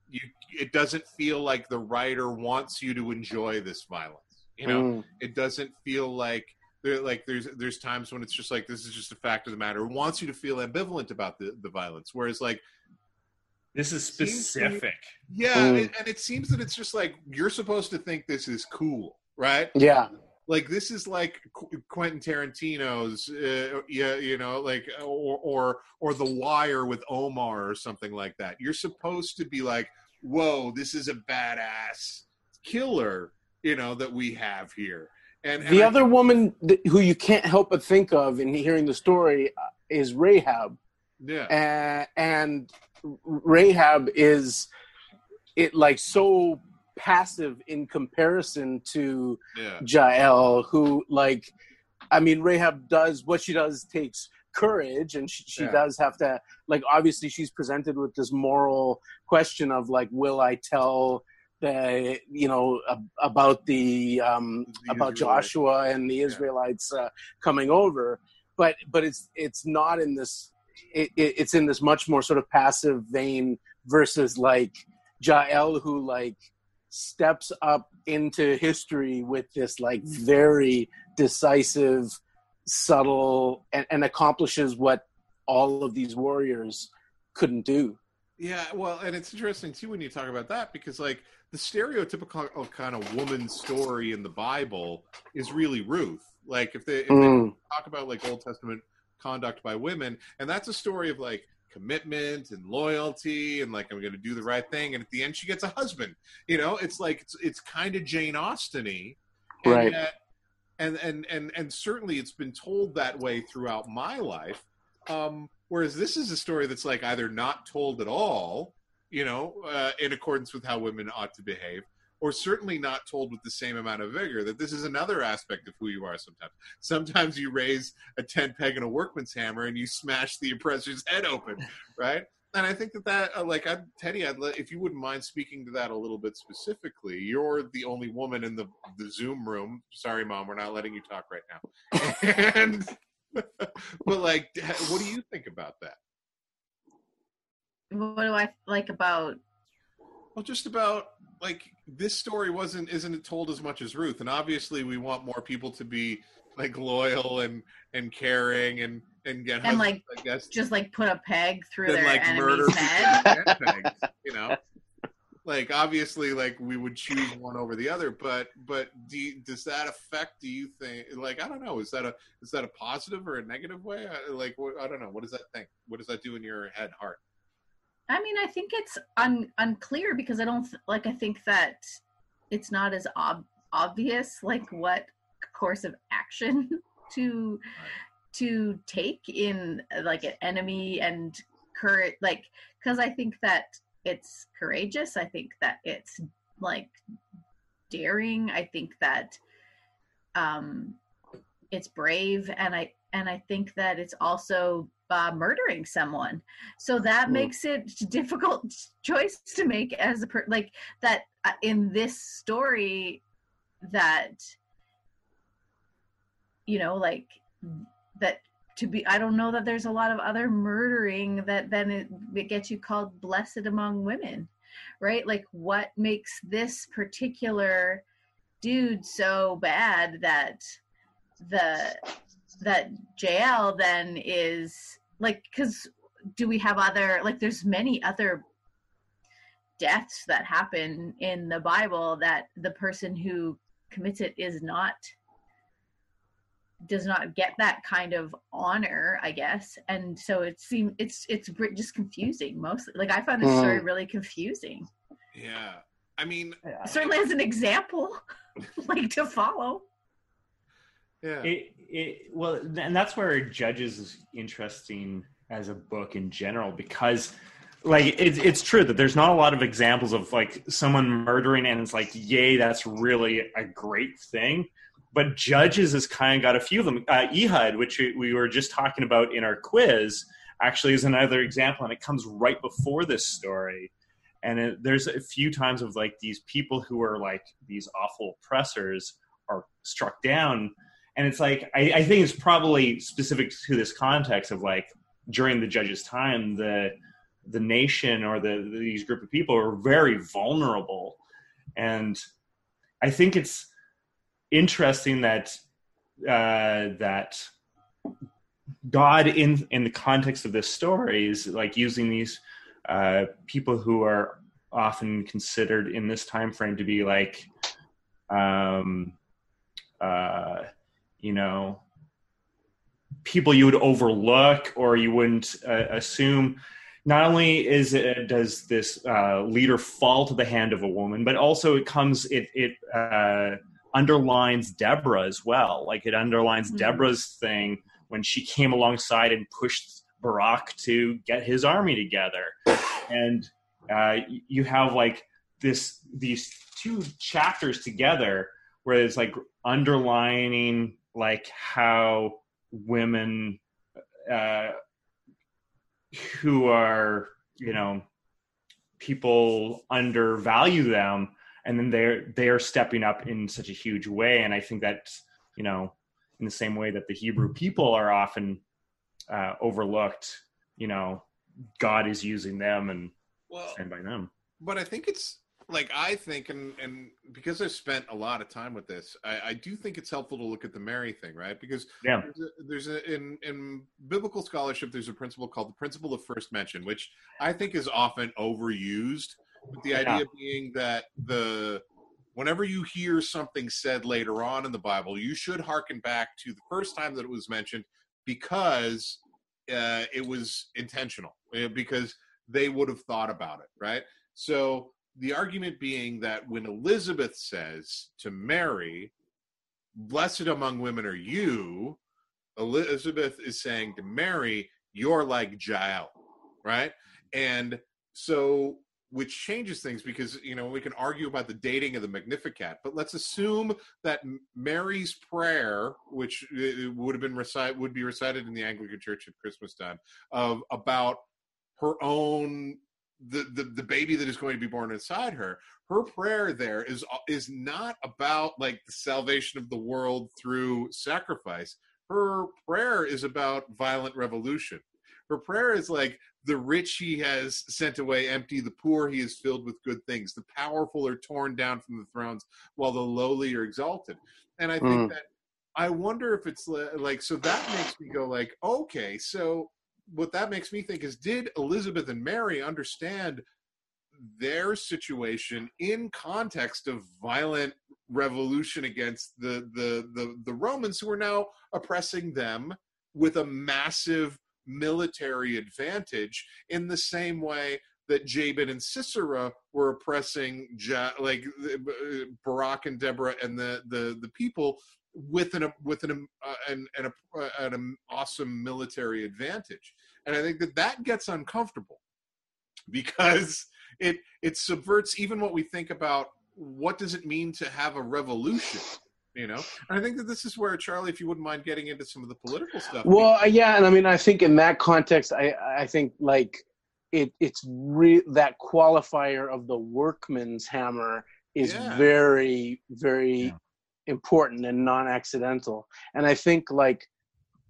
you it doesn't feel like the writer wants you to enjoy this violence. You know, Mm. it doesn't feel like there like there's there's times when it's just like this is just a fact of the matter. It wants you to feel ambivalent about the, the violence. Whereas like This is Seems specific. Yeah, Mm. and, and it seems that it's just like you're supposed to think this is cool, right? Yeah. Like this is like Qu- Quentin Tarantino's, uh, yeah, you know, like or or or The Wire with Omar or something like that. You're supposed to be like, whoa, this is a badass killer, you know, that we have here. And, and The I- other woman who you can't help but think of in hearing the story uh, is Rahab. yeah, and, and Rahab is it like so passive in comparison to yeah, Jael, who like, I mean, Rahab does what she does takes courage, and she, she Yeah. does have to like. Obviously, she's presented with this moral question of like, will I tell the you know ab- about the um The about Joshua and the Israelites uh, coming over, but but it's it's not in this. It, it, it's in this much more sort of passive vein versus like Jael, who like steps up into history with this like very decisive, subtle, and, and accomplishes what all of these warriors couldn't do. Yeah, well, and it's interesting too when you talk about that because like the stereotypical kind of woman story in the Bible is really Ruth. Like if they, if they Mm, talk about like Old Testament conduct by women, and that's a story of like commitment and loyalty and like I'm going to do the right thing, and at the end she gets a husband. You know, it's like it's it's kind of Jane Austen-y, and Right. yet, and and and and certainly it's been told that way throughout my life. Um, whereas this is a story that's like either not told at all, you know, uh, in accordance with how women ought to behave, or certainly not told with the same amount of vigor. That this is another aspect of who you are. Sometimes, sometimes you raise a tent peg and a workman's hammer and you smash the oppressor's head open, right? And I think that that, uh, like, I'd, Teddy, I'd let, if you wouldn't mind speaking to that a little bit specifically. You're the only woman in the the Zoom room. Sorry, mom, we're not letting you talk right now. [LAUGHS] and [LAUGHS] but like, what do you think about that? What do I like about? Well, just about like this story wasn't isn't it told as much as Ruth, and obviously we want more people to be like loyal and and caring and and get And, husbands, like, I guess Just like put a peg through their like murder enemy's head. people with tent pegs, you know. Like obviously, like we would choose one over the other, but but do you, does that affect? Do you think like I don't know? Is that a is that a positive or a negative way? I, like what, I don't know. What does that think? What does that do in your head, heart? I mean, I think it's un- unclear because I don't th- like. I think that it's not as ob- obvious, like what course of action [LAUGHS] to to take in like an enemy and courage, like because I think that it's courageous. I think that it's like daring. I think that um, it's brave, and I and I think that it's also uh, murdering someone. So that makes it a [LAUGHS] difficult choice to make as a per like that uh, in this story that you know like that to be i don't know that there's a lot of other murdering that then it, it gets you called blessed among women right? Like what makes this particular dude so bad that the that Jael then is like because do we have other like there's many other deaths that happen in the Bible that the person who commits it is not does not get that kind of honor i guess. And so it seems it's it's just confusing mostly like i found this story Mm. really confusing. Yeah, I mean, certainly as an example [LAUGHS] like to follow yeah, It, it, well, and that's where Judges is interesting as a book in general because, like, it's it's true that there's not a lot of examples of like someone murdering and it's like, yay, that's really a great thing. But Judges has kind of got a few of them. Uh, Ehud, which we- we were just talking about in our quiz, actually is another example, and it comes right before this story. And it, there's a few times of like these people who are like these awful oppressors are struck down and it's like I, I think it's probably specific to this context of like during the judge's time the the nation or the these group of people are very vulnerable. And i think it's interesting that uh that god in in the context of this story is like using these uh, people who are often considered in this time frame to be like, um, uh, you know, people you would overlook or you wouldn't uh, assume. Not only is it does this uh, leader fall to the hand of a woman, but also it comes it it uh, underlines Deborah as well. Like it underlines Mhm. Deborah's thing when she came alongside and pushed Barak to get his army together. And uh, you have like this these two chapters together where it's like underlining like how women uh, who are you know people undervalue them and then they're they're stepping up in such a huge way. And i think that you know in the same way that the hebrew people are often uh, overlooked you know god is using them and Well, stand by them. but I think it's like I think, and and because I've spent a lot of time with this, I, I do think it's helpful to look at the Mary thing, right? Because Yeah. there's a, there's a in in biblical scholarship, there's a principle called the principle of first mention, which I think is often overused. But the Yeah. idea being that the whenever you hear something said later on in the Bible, you should hearken back to the first time that it was mentioned because uh, it was intentional, uh, because they would have thought about it, right? So the argument being that when Elizabeth says to Mary, Blessed among women are you, Elizabeth is saying to Mary, You're like Jael, right? And so, which changes things because, you know, we can argue about the dating of the Magnificat, but let's assume that Mary's prayer, which uh, would have been recite, would be recited in the Anglican Church at Christmas time, of about her own the, the the baby that is going to be born inside her her prayer there is is not about like the salvation of the world through sacrifice. Her prayer is about violent revolution. Her prayer is like the rich he has sent away empty the poor he has filled with good things the powerful are torn down from the thrones while the lowly are exalted. And i think Mm. that i wonder if it's like so that makes me go like okay so what that makes me think is did elizabeth and mary understand their situation in context of violent revolution against the the the, the romans who are now oppressing them with a massive military advantage in the same way that Jabin and Sisera were oppressing Ja- like Barak and Deborah and the the the people with an with an uh, an, an, uh, an awesome military advantage, and I think that that gets uncomfortable because it it subverts even what we think about what does it mean to have a revolution you know and i think that this is where charlie if you wouldn't mind getting into some of the political stuff Well, uh, yeah, and I mean, I think in that context, I I think like it it's re- that qualifier of the workman's hammer is Yeah. very very Yeah. important and non-accidental, and I think like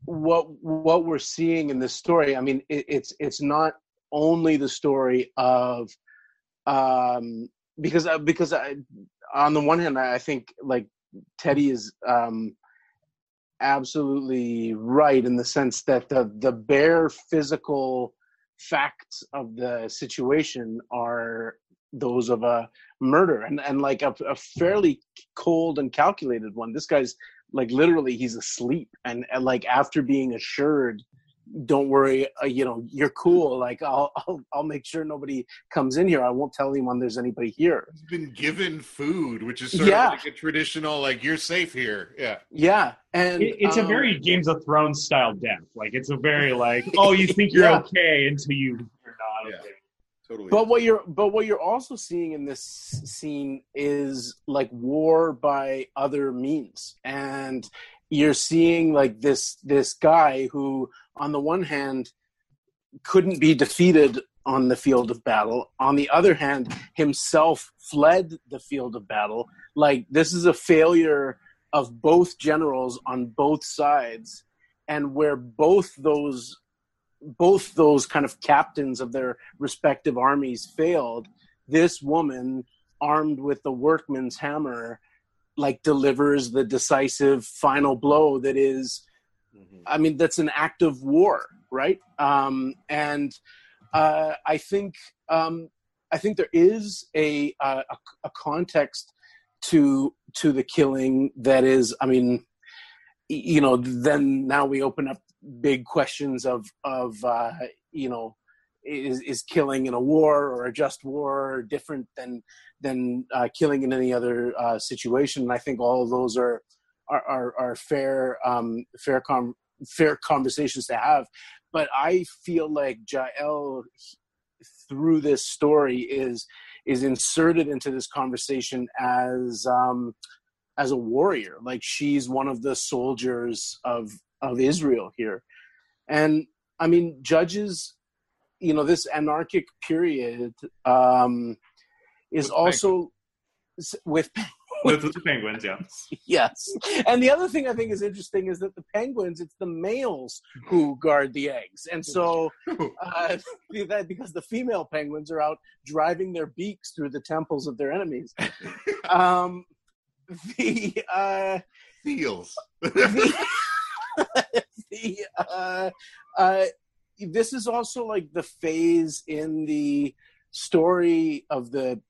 what what we're seeing in this story. I mean, it, it's it's not only the story of um because uh, because I, on the one hand, I think like Teddy is um absolutely right in the sense that the the bare physical facts of the situation are those of a murder and and like a, a fairly cold and calculated one this guy's like literally he's asleep and, and like after being assured don't worry uh, you know you're cool like I'll, [LAUGHS] I'll i'll make sure nobody comes in here i won't tell anyone there's anybody here he's been given food which is sort Yeah. of like a traditional like you're safe here yeah yeah and It, it's a um, very Games of Thrones style death. Like it's a very like, [LAUGHS] oh, you think you're Yeah. okay until you you're not Yeah. okay. Totally But what you're but what you're also seeing in this scene is like war by other means, and you're seeing like this this guy who, on the one hand, couldn't be defeated on the field of battle. On the other hand, himself fled the field of battle. Like this is a failure of both generals on both sides, and where both those both those kind of captains of their respective armies failed, this woman, armed with the workman's hammer, like delivers the decisive final blow that is, Mhm. I mean, that's an act of war, right? Um, and uh, I think um, I think there is a, a a context to to the killing that is. I mean, you know, then now we open up big questions of of uh, you know is is killing in a war or a just war different than than uh, killing in any other uh, situation? And I think all of those are are are, are fair um, fair com- fair conversations to have. But I feel like Jael through this story is is inserted into this conversation as um, as a warrior. Like she's one of the soldiers of of Israel here, and I mean judges you know this anarchic period um, is With also s- with [LAUGHS] With the penguins, yeah. yes. And the other thing i think is interesting is that the penguins it's the males who guard the eggs. And so uh, that because the female penguins are out driving their beaks through the temples of their enemies. [LAUGHS] Um, the uh, Feels. the, [LAUGHS] the uh, uh, this is also like the phase in the story of the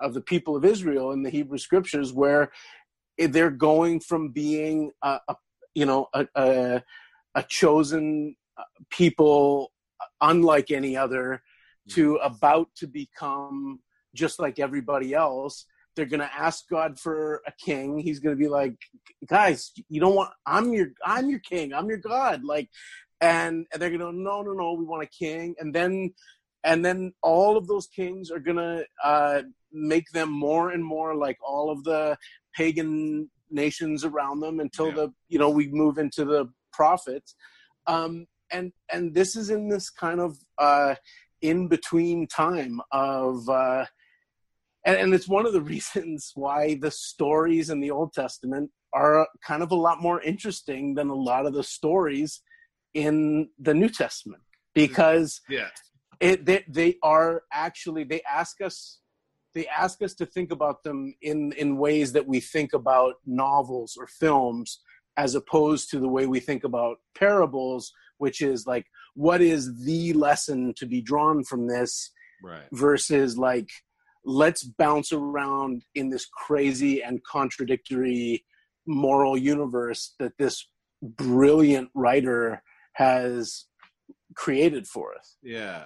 of the people of Israel in the Hebrew scriptures where they're going from being a, a you know a, a, a chosen people unlike any other to about to become just like everybody else they're going to ask god for a king. He's going to be like guys you don't want i'm your i'm your king. I'm your god. Like and, and they're going to no no no we want a king. And then and then all of those kings are going to uh, make them more and more like all of the pagan nations around them until Yeah. the you know we move into the prophets. Um, and and this is in this kind of uh, in between time of uh, and, and it's one of the [LAUGHS] reasons why the stories in the Old Testament are kind of a lot more interesting than a lot of the stories in the New Testament because Yeah. it they, they are actually they ask us they ask us to think about them in in ways that we think about novels or films as opposed to the way we think about parables which is like what is the lesson to be drawn from this Right. versus like let's bounce around in this crazy and contradictory moral universe that this brilliant writer has created for us Yeah.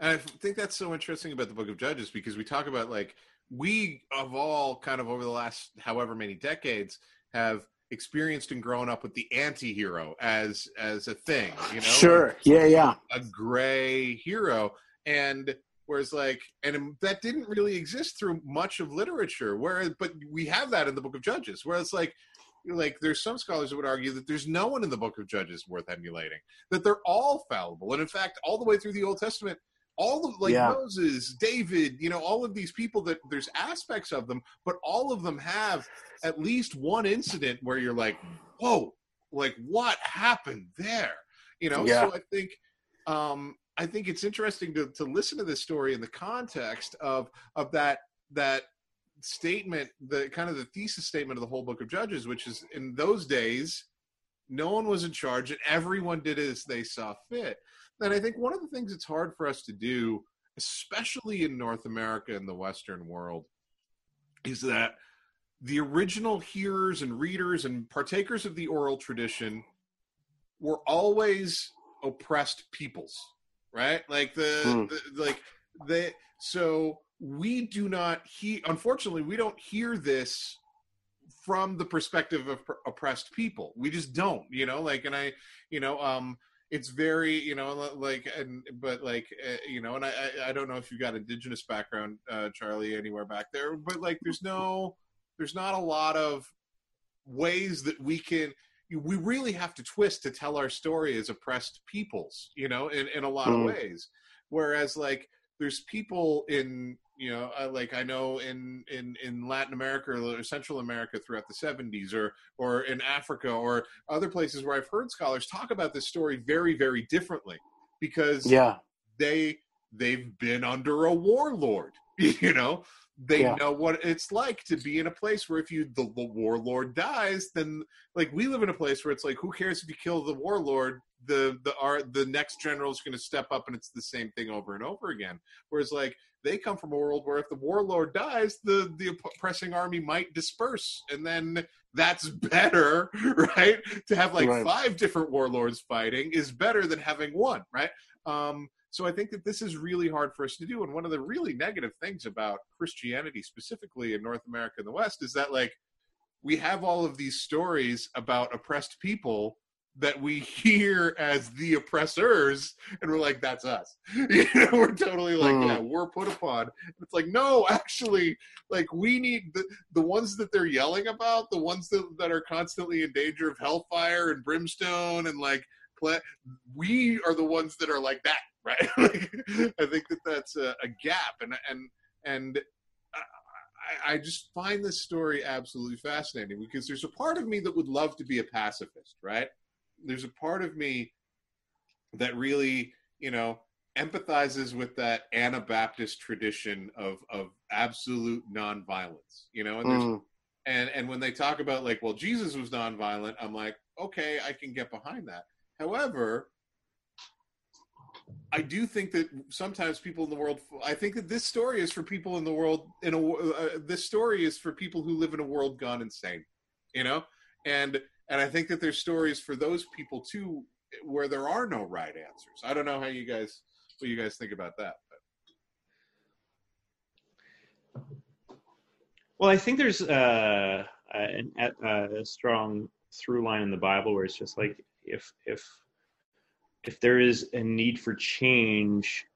And I think that's so interesting about the book of Judges because we talk about like we of all kind of over the last however many decades have experienced and grown up with the anti-hero as as a thing, you know? sure yeah yeah a gray hero and whereas like and that didn't really exist through much of literature whereas but we have that in the book of judges whereas like like there's some scholars that would argue that there's no one in the book of judges worth emulating that they're all fallible and in fact all the way through the old testament all of like Yeah. moses david you know all of these people that there's aspects of them but all of them have at least one incident where you're like whoa like what happened there you know Yeah. so i think um i think it's interesting to to listen to this story in the context of of that that statement the kind of the thesis statement of the whole book of judges which is in those days no one was in charge and everyone did as they saw fit. And i think one of the things it's hard for us to do especially in north america and the western world is that the original hearers and readers and partakers of the oral tradition were always oppressed peoples right? Like the, Hmm. the like they so we do not hear unfortunately we don't hear this from the perspective of pr- oppressed people. We just don't you know? Like and i you know um it's very you know like and but like uh, you know and I, I i don't know if you've got indigenous background uh charlie anywhere back there but like there's no there's not a lot of ways that we can we really have to twist to tell our story as oppressed peoples you know in, in a lot Mm. of ways. Whereas like there's people in you know uh, like i know in in in latin america or central america throughout the 70s or or in africa or other places where i've heard scholars talk about this story very very differently because yeah. they they've been under a warlord [LAUGHS] you know they Yeah. know what it's like to be in a place where if you the, the warlord dies, then like we live in a place where it's like, who cares if you kill the warlord? The the our the next general is going to step up, and it's the same thing over and over again. Whereas like they come from a world where if the warlord dies, the the oppressing army might disperse, and then that's [LAUGHS] better, right? To have like Right. five different warlords fighting is better than having one, right? Um, so I think that this is really hard for us to do. And one of the really negative things about Christianity, specifically in North America and the West, is that like we have all of these stories about oppressed people that we [LAUGHS] hear as the oppressors, and we're like, that's us. [LAUGHS] You know, we're totally like, Mm. yeah, we're put upon. It's like, no, actually, like we need the the ones that they're yelling about, the ones that, that are constantly in danger of hellfire and brimstone and like pla- we are the ones that are like that, right? [LAUGHS] like, I think that that's a, a gap, and and and I, I just find this story absolutely fascinating because there's a part of me that would love to be a pacifist, right? There's a part of me that really, you know, empathizes with that Anabaptist tradition of of absolute nonviolence, you know, and there's Mm. and and when they talk about like well jesus was nonviolent i'm like okay i can get behind that however i do think that sometimes people in the world i think that this story is for people in the world in a uh, this story is for people who live in a world gone insane you know and and i think that there's stories for those people too where there are no right answers i don't know how you guys what you guys think about that but. Well, I think there's uh, a, a, a strong through line in the Bible where it's just like if if if there is a need for change,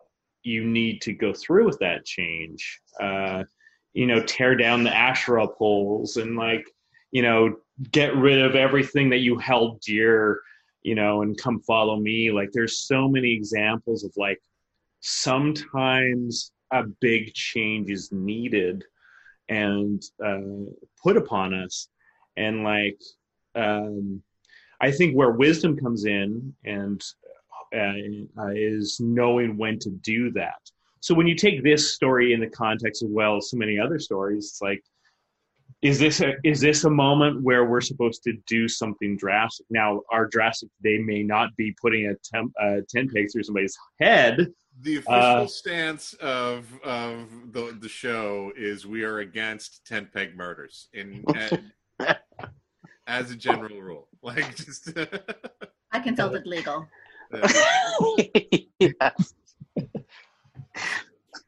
you need to go through with that change. Uh, you know, tear down the Asherah poles and like you know get rid of everything that you held dear. You know, and come follow me. Like there's so many examples of like sometimes a big change is needed and uh, put upon us and like um, i think where wisdom comes in and uh, uh, is knowing when to do that so when you take this story in the context as well as so many other stories it's like is this a, is this a moment where we're supposed to do something drastic now our drastic today may not be putting a temp, uh, tent peg through somebody's head The official Uh, stance of of the the show is we are against tent peg murders in [LAUGHS] as, as a general rule. Like just I consulted [LAUGHS] legal.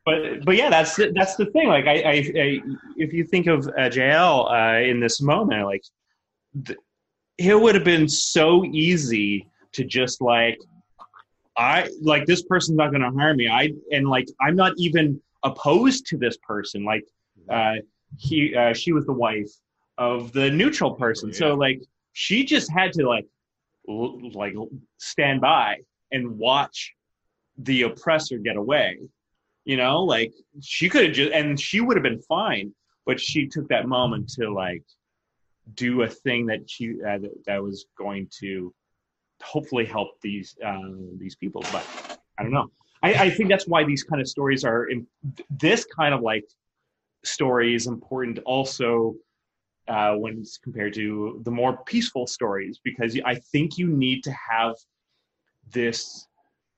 But but yeah, that's the, that's the thing. Like I, I, I if you think of uh, Jael uh, in this moment, like th- it would have been so easy to just like I like this person's not going to harm me. I and like I'm not even opposed to this person. Like uh, he uh, she was the wife of the neutral person, so like she just had to like like stand by and watch the oppressor get away. You know like she could have just and she would have been fine but she took that moment to like do a thing that she uh, that, that was going to hopefully help these uh, these people but i don't know. I, I think that's why these kind of stories are in, this kind of like story is important also uh, when it's compared to the more peaceful stories because i think you need to have this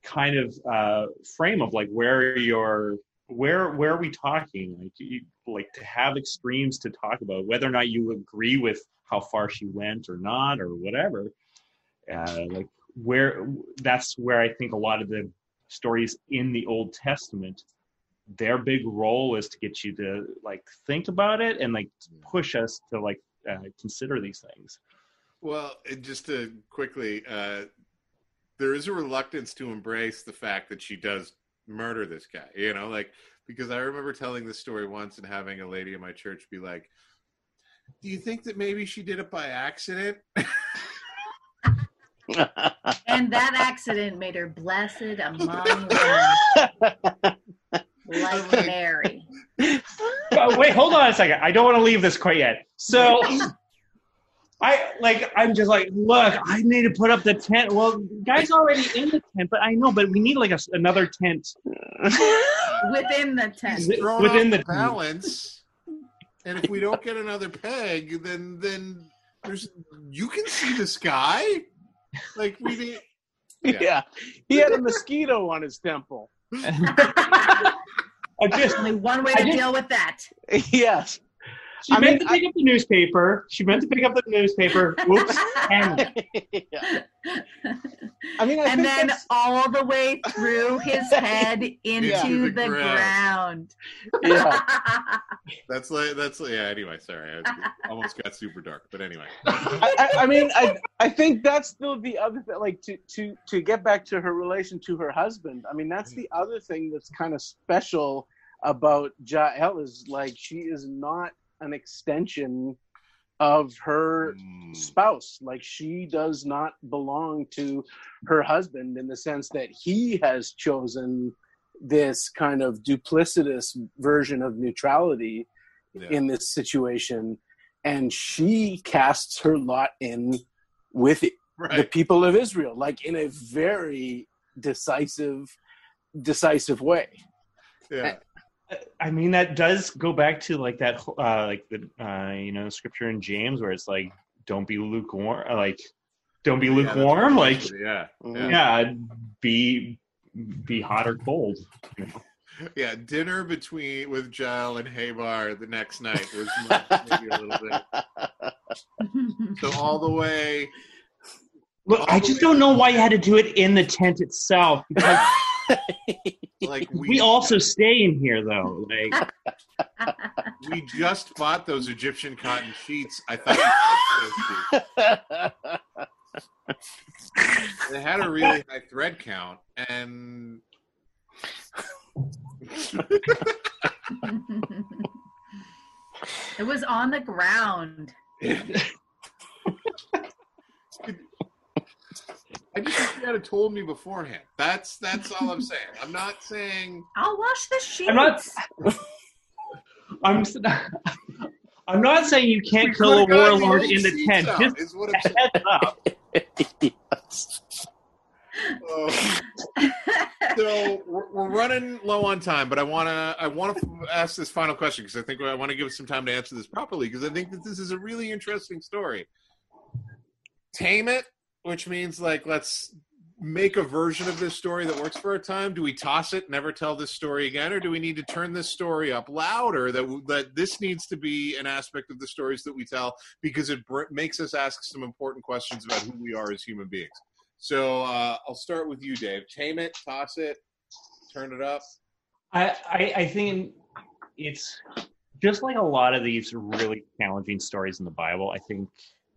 kind of uh, frame of like where you're where where are we talking? Like you, like to have extremes to talk about whether or not you agree with how far she went or not or whatever uh, like where that's where i think a lot of the stories in the old testament their big role is to get you to like think about it and like push us to like uh, consider these things well, and just to quickly, uh, there is a reluctance to embrace the fact that she does murder this guy. You know, like because I remember telling this story once and having a lady in my church be like, "Do you think that maybe she did it by accident?" [LAUGHS] [LAUGHS] And that accident made her blessed among [LAUGHS] women, [LAUGHS] like Mary. [LAUGHS] oh, wait hold on a second i don't want to leave this quite yet so [LAUGHS] I like. I'm just like, look. I need to put up the tent. Well, guys already in the tent, but I know. But we need like a, another tent within the tent. He's Within off the- balance. And if we don't get another peg, then then there's you can see the sky. Like we need. yeah. Yeah. he had a mosquito on his temple. I just Only one way to just- deal with that. [LAUGHS] yes. She I meant mean, to pick up the newspaper. She meant to pick up the newspaper. [LAUGHS] Whoops. And yeah. I mean, I and then that's- all the way through his [LAUGHS] head into Into the the, ground. ground. yeah. [LAUGHS] That's like that's yeah. Anyway, sorry, I almost got super dark, but anyway. I, I, I mean, I I think that's still the other thing. Like to to to get back to her relation to her husband. I mean, that's the other thing that's kind of special about Jael is like she is not an extension of her Mm, spouse. Like she does not belong to her husband in the sense that he has chosen this kind of duplicitous version of neutrality yeah. in this situation and she casts her lot in with the right. people of Israel like in a very decisive decisive way Yeah. I mean, that does go back to like that, uh, like the uh, you know scripture in James where it's like, don't be lukewarm, uh, like, don't be Yeah, lukewarm, right. like, yeah, Mhm. yeah, be be hot or cold. yeah. Dinner between with Jael and Heber the next night was maybe a little bit. So all the way. Look, I just don't know why you had to do it in the tent itself because [LAUGHS] Like [LAUGHS] we, we also stay in here though. Like, [LAUGHS] we just bought those Egyptian cotton sheets. I thought you liked those sheets. they had a really high thread count, and it was on the ground. [LAUGHS] I just wish you had told me beforehand. That's that's all I'm saying. I'm not saying I'll wash the sheets. I'm not- [LAUGHS] I'm s- [LAUGHS] I'm not saying you can't we kill a warlord in the tent. out, Just is what I'm saying. heads up. Yes. [LAUGHS] Oh. so we're, we're running low on time, but I want to I want to ask this final question because I think I want to give us some time to answer this properly because I think that this is a really interesting story. Tame it, which means like let's make a version of this story that works for our time. Do we toss it, never tell this story again, or do we need to turn this story up louder? That that this needs to be an aspect of the stories that we tell because it br- makes us ask some important questions about who we are as human beings. So uh, I'll start with you, Dave. Tame it, toss it, turn it up. I, I I think it's just like a lot of these really challenging stories in the Bible. I think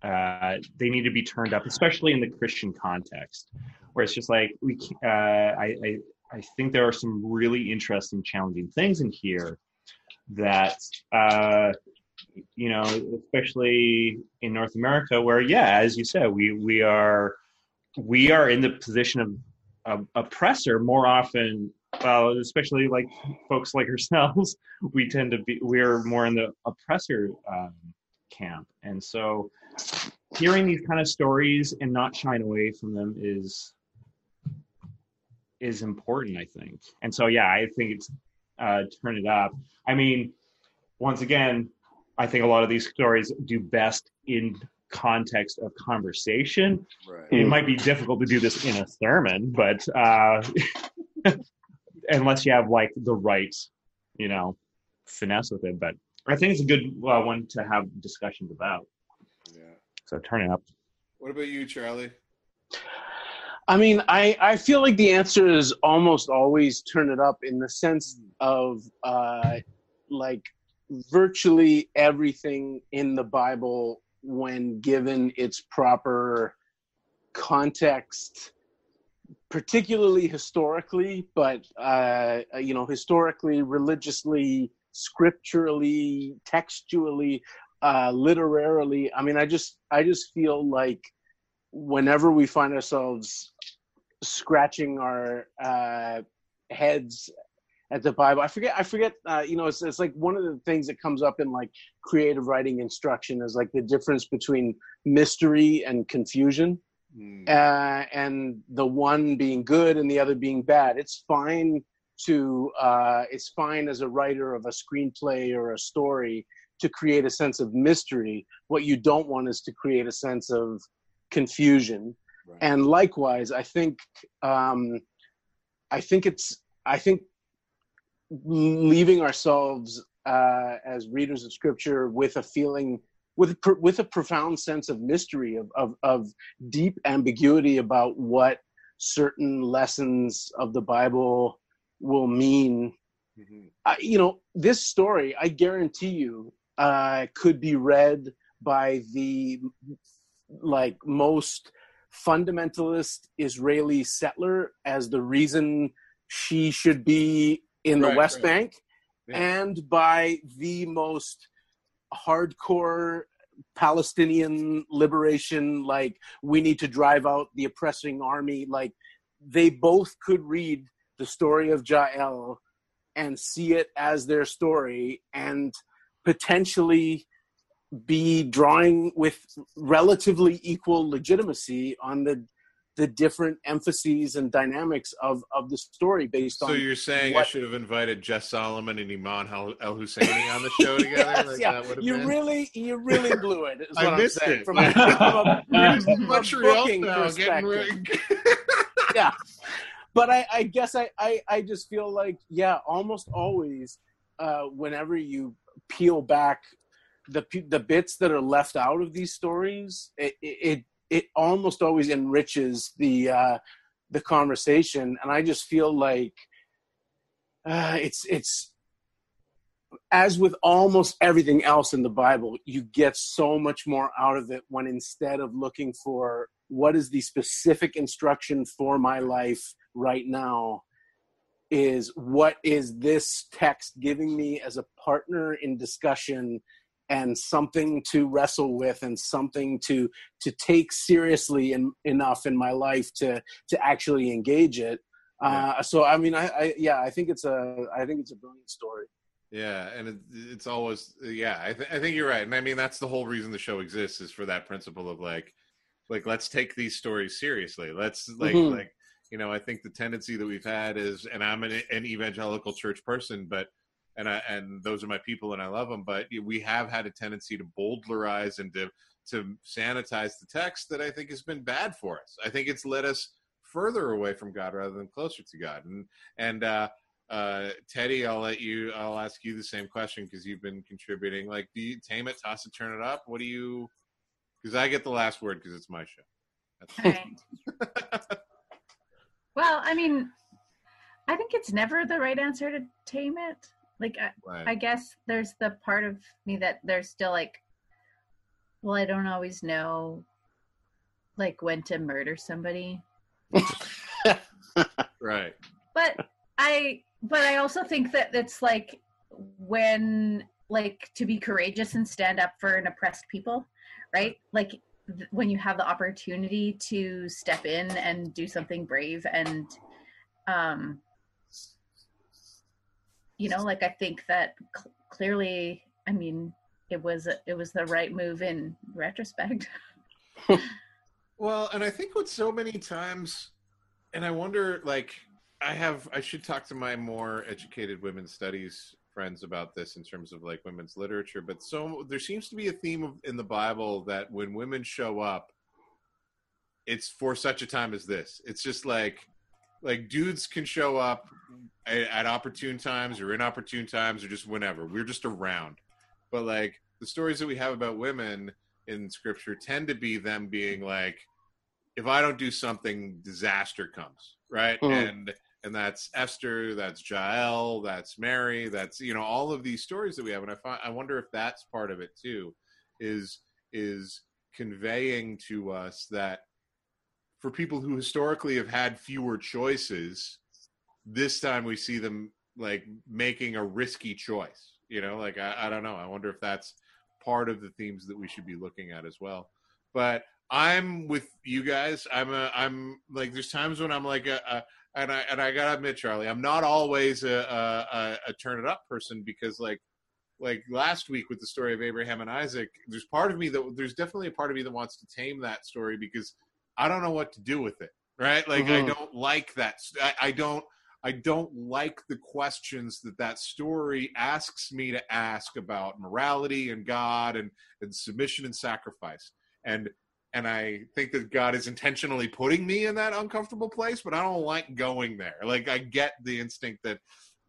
uh, they need to be turned up, especially in the Christian context, where it's just like we. Uh, I, I I think there are some really interesting, challenging things in here that uh, you know, especially in North America, where yeah, as you said, we we are we are in the position of, of oppressor more often well, especially like folks like ourselves, [LAUGHS] we tend to be we're more in the oppressor um, camp, and so hearing these kind of stories and not shying away from them is is important, I think. And so, yeah, I think it's uh, turn it up. I mean, once again, I think a lot of these stories do best in context of conversation Right. it might be difficult to do this in a sermon, but uh, [LAUGHS] unless you have like the right, you know, finesse with it. But I think it's a good uh, one to have discussions about. Yeah. So turn it up. What about you, Charlie? I mean, I, I feel like the answer is almost always turn it up in the sense of uh, like virtually everything in the Bible, when given its proper context, particularly historically, but uh, you know, historically, religiously, scripturally, textually, uh, literarily. I mean, I just I just feel like whenever we find ourselves scratching our uh, heads at the Bible. I forget. I forget. Uh, you know, it's it's like one of the things that comes up in like creative writing instruction is like the difference between mystery and confusion, Mm. uh, and the one being good and the other being bad. It's fine to. Uh, it's fine as a writer of a screenplay or a story to create a sense of mystery. What you don't want is to create a sense of confusion. Right. And likewise, I think. Um, I think it's. I think leaving ourselves uh, as readers of scripture with a feeling with a, with a profound sense of mystery of, of of deep ambiguity about what certain lessons of the bible will mean Mhm. I, you know this story i guarantee you uh, could be read by the like most fundamentalist israeli settler as the reason she should be in the Right, west right. bank Yeah. and by the most hardcore palestinian liberation like we need to drive out the oppressing army like they both could read the story of jael and see it as their story and potentially be drawing with relatively equal legitimacy on the the different emphases and dynamics of of the story based So on So you're saying I should have invited Jess Solomon and Iman El Husseini on the show [LAUGHS] together? Yes, Like yeah. that would have you been? really you really blew it [LAUGHS] I what missed it. from a, from a- [LAUGHS] We're just from a Montreal getting perspective. But I, I guess I, I, I just feel like yeah almost always uh, whenever you peel back the the bits that are left out of these stories it it, it almost always enriches the uh, the conversation. And I just feel like uh, it's it's as with almost everything else in the Bible, you get so much more out of it when instead of looking for what is the specific instruction for my life right now, is what is this text giving me as a partner in discussion and something to wrestle with and something to to take seriously in, enough in my life to to actually engage it. Uh, so I mean, I, I yeah, I think it's a I think it's a brilliant story. Yeah, and it, it's always yeah. I, th- I think you're right, and I mean that's the whole reason the show exists is for that principle of like, like let's take these stories seriously. Let's like Mhm. like you know I think the tendency that we've had is, and I'm an, an evangelical church person, but and I and those are my people and I love them, but we have had a tendency to bowdlerize and to to sanitize the text that I think has been bad for us. I think it's led us further away from God rather than closer to God, and and uh, uh, Teddy, I'll let you. I'll ask you the same question because you've been contributing. Like, do you tame it, toss it, turn it up? What do you? Because I get the last word because it's my show. All right. [LAUGHS] well, I mean, I think it's never the right answer to tame it. Like, I, Right. I guess there's the part of me that there's still like, well, I don't always know, like when to murder somebody. [LAUGHS] right. But I, but I also think that it's like when, like, to be courageous and stand up for an oppressed people, right? Like when you have the opportunity to step in and do something brave and, um, you know, like I think that cl- clearly, I mean, it was it was the right move in retrospect. [LAUGHS] Well, and I think with so many times, and I wonder, like, I have, I should talk to my more educated women's studies friends about this in terms of like women's literature, but so there seems to be a theme of, in the Bible that when women show up, it's for such a time as this. It's just like, like dudes can show up at, at opportune times or inopportune times or just whenever. We're just around. But like the stories that we have about women in scripture tend to be them being like if i don't do something disaster comes right Mhm. and and that's esther that's jael that's mary that's you know all of these stories that we have and i find i wonder if that's part of it too is is conveying to us that for people who historically have had fewer choices this time we see them like making a risky choice you know like i, I don't know i wonder if that's part of the themes that we should be looking at as well. But I'm with you guys. I'm a I'm like there's times when I'm like a, a and I and I gotta admit, Charlie, I'm not always a, a, a turn it up person because like like last week with the story of Abraham and Isaac, there's part of me that there's definitely a part of me that wants to tame that story because I don't know what to do with it. Right? Like mm-hmm. I don't like that. I, I don't. I don't like the questions that that story asks me to ask about morality and God and, and submission and sacrifice. And and I think that God is intentionally putting me in that uncomfortable place, but I don't like going there. Like I get the instinct that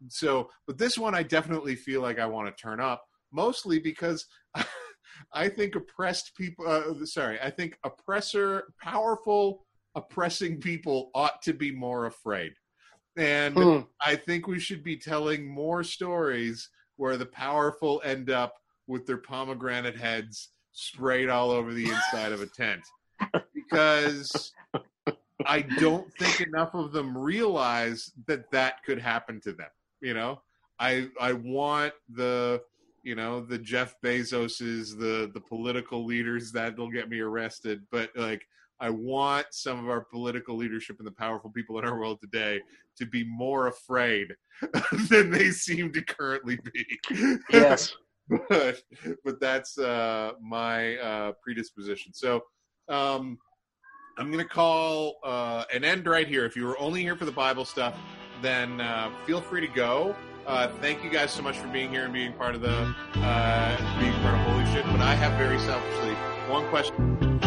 so, but this one I definitely feel like I want to turn up, mostly because [LAUGHS] I think oppressed people. Uh, sorry, I think oppressor, powerful, oppressing people ought to be more afraid, and hmm. I think we should be telling more stories where the powerful end up with their pomegranate heads sprayed all over the inside of a tent because I don't think enough of them realize that that could happen to them. You know, I I want the you know the Jeff Bezoses, the the political leaders that'll get me arrested, but like I want some of our political leadership and the powerful people in our world today to be more afraid [LAUGHS] than they seem to currently be. Yes. [LAUGHS] but but that's uh, my uh, predisposition. So um, I'm going to call uh, an end right here. If you were only here for the Bible stuff, then uh, feel free to go. Uh, thank you guys so much for being here and being part of the uh, being part of Holy Shit. But I have very selfishly one question.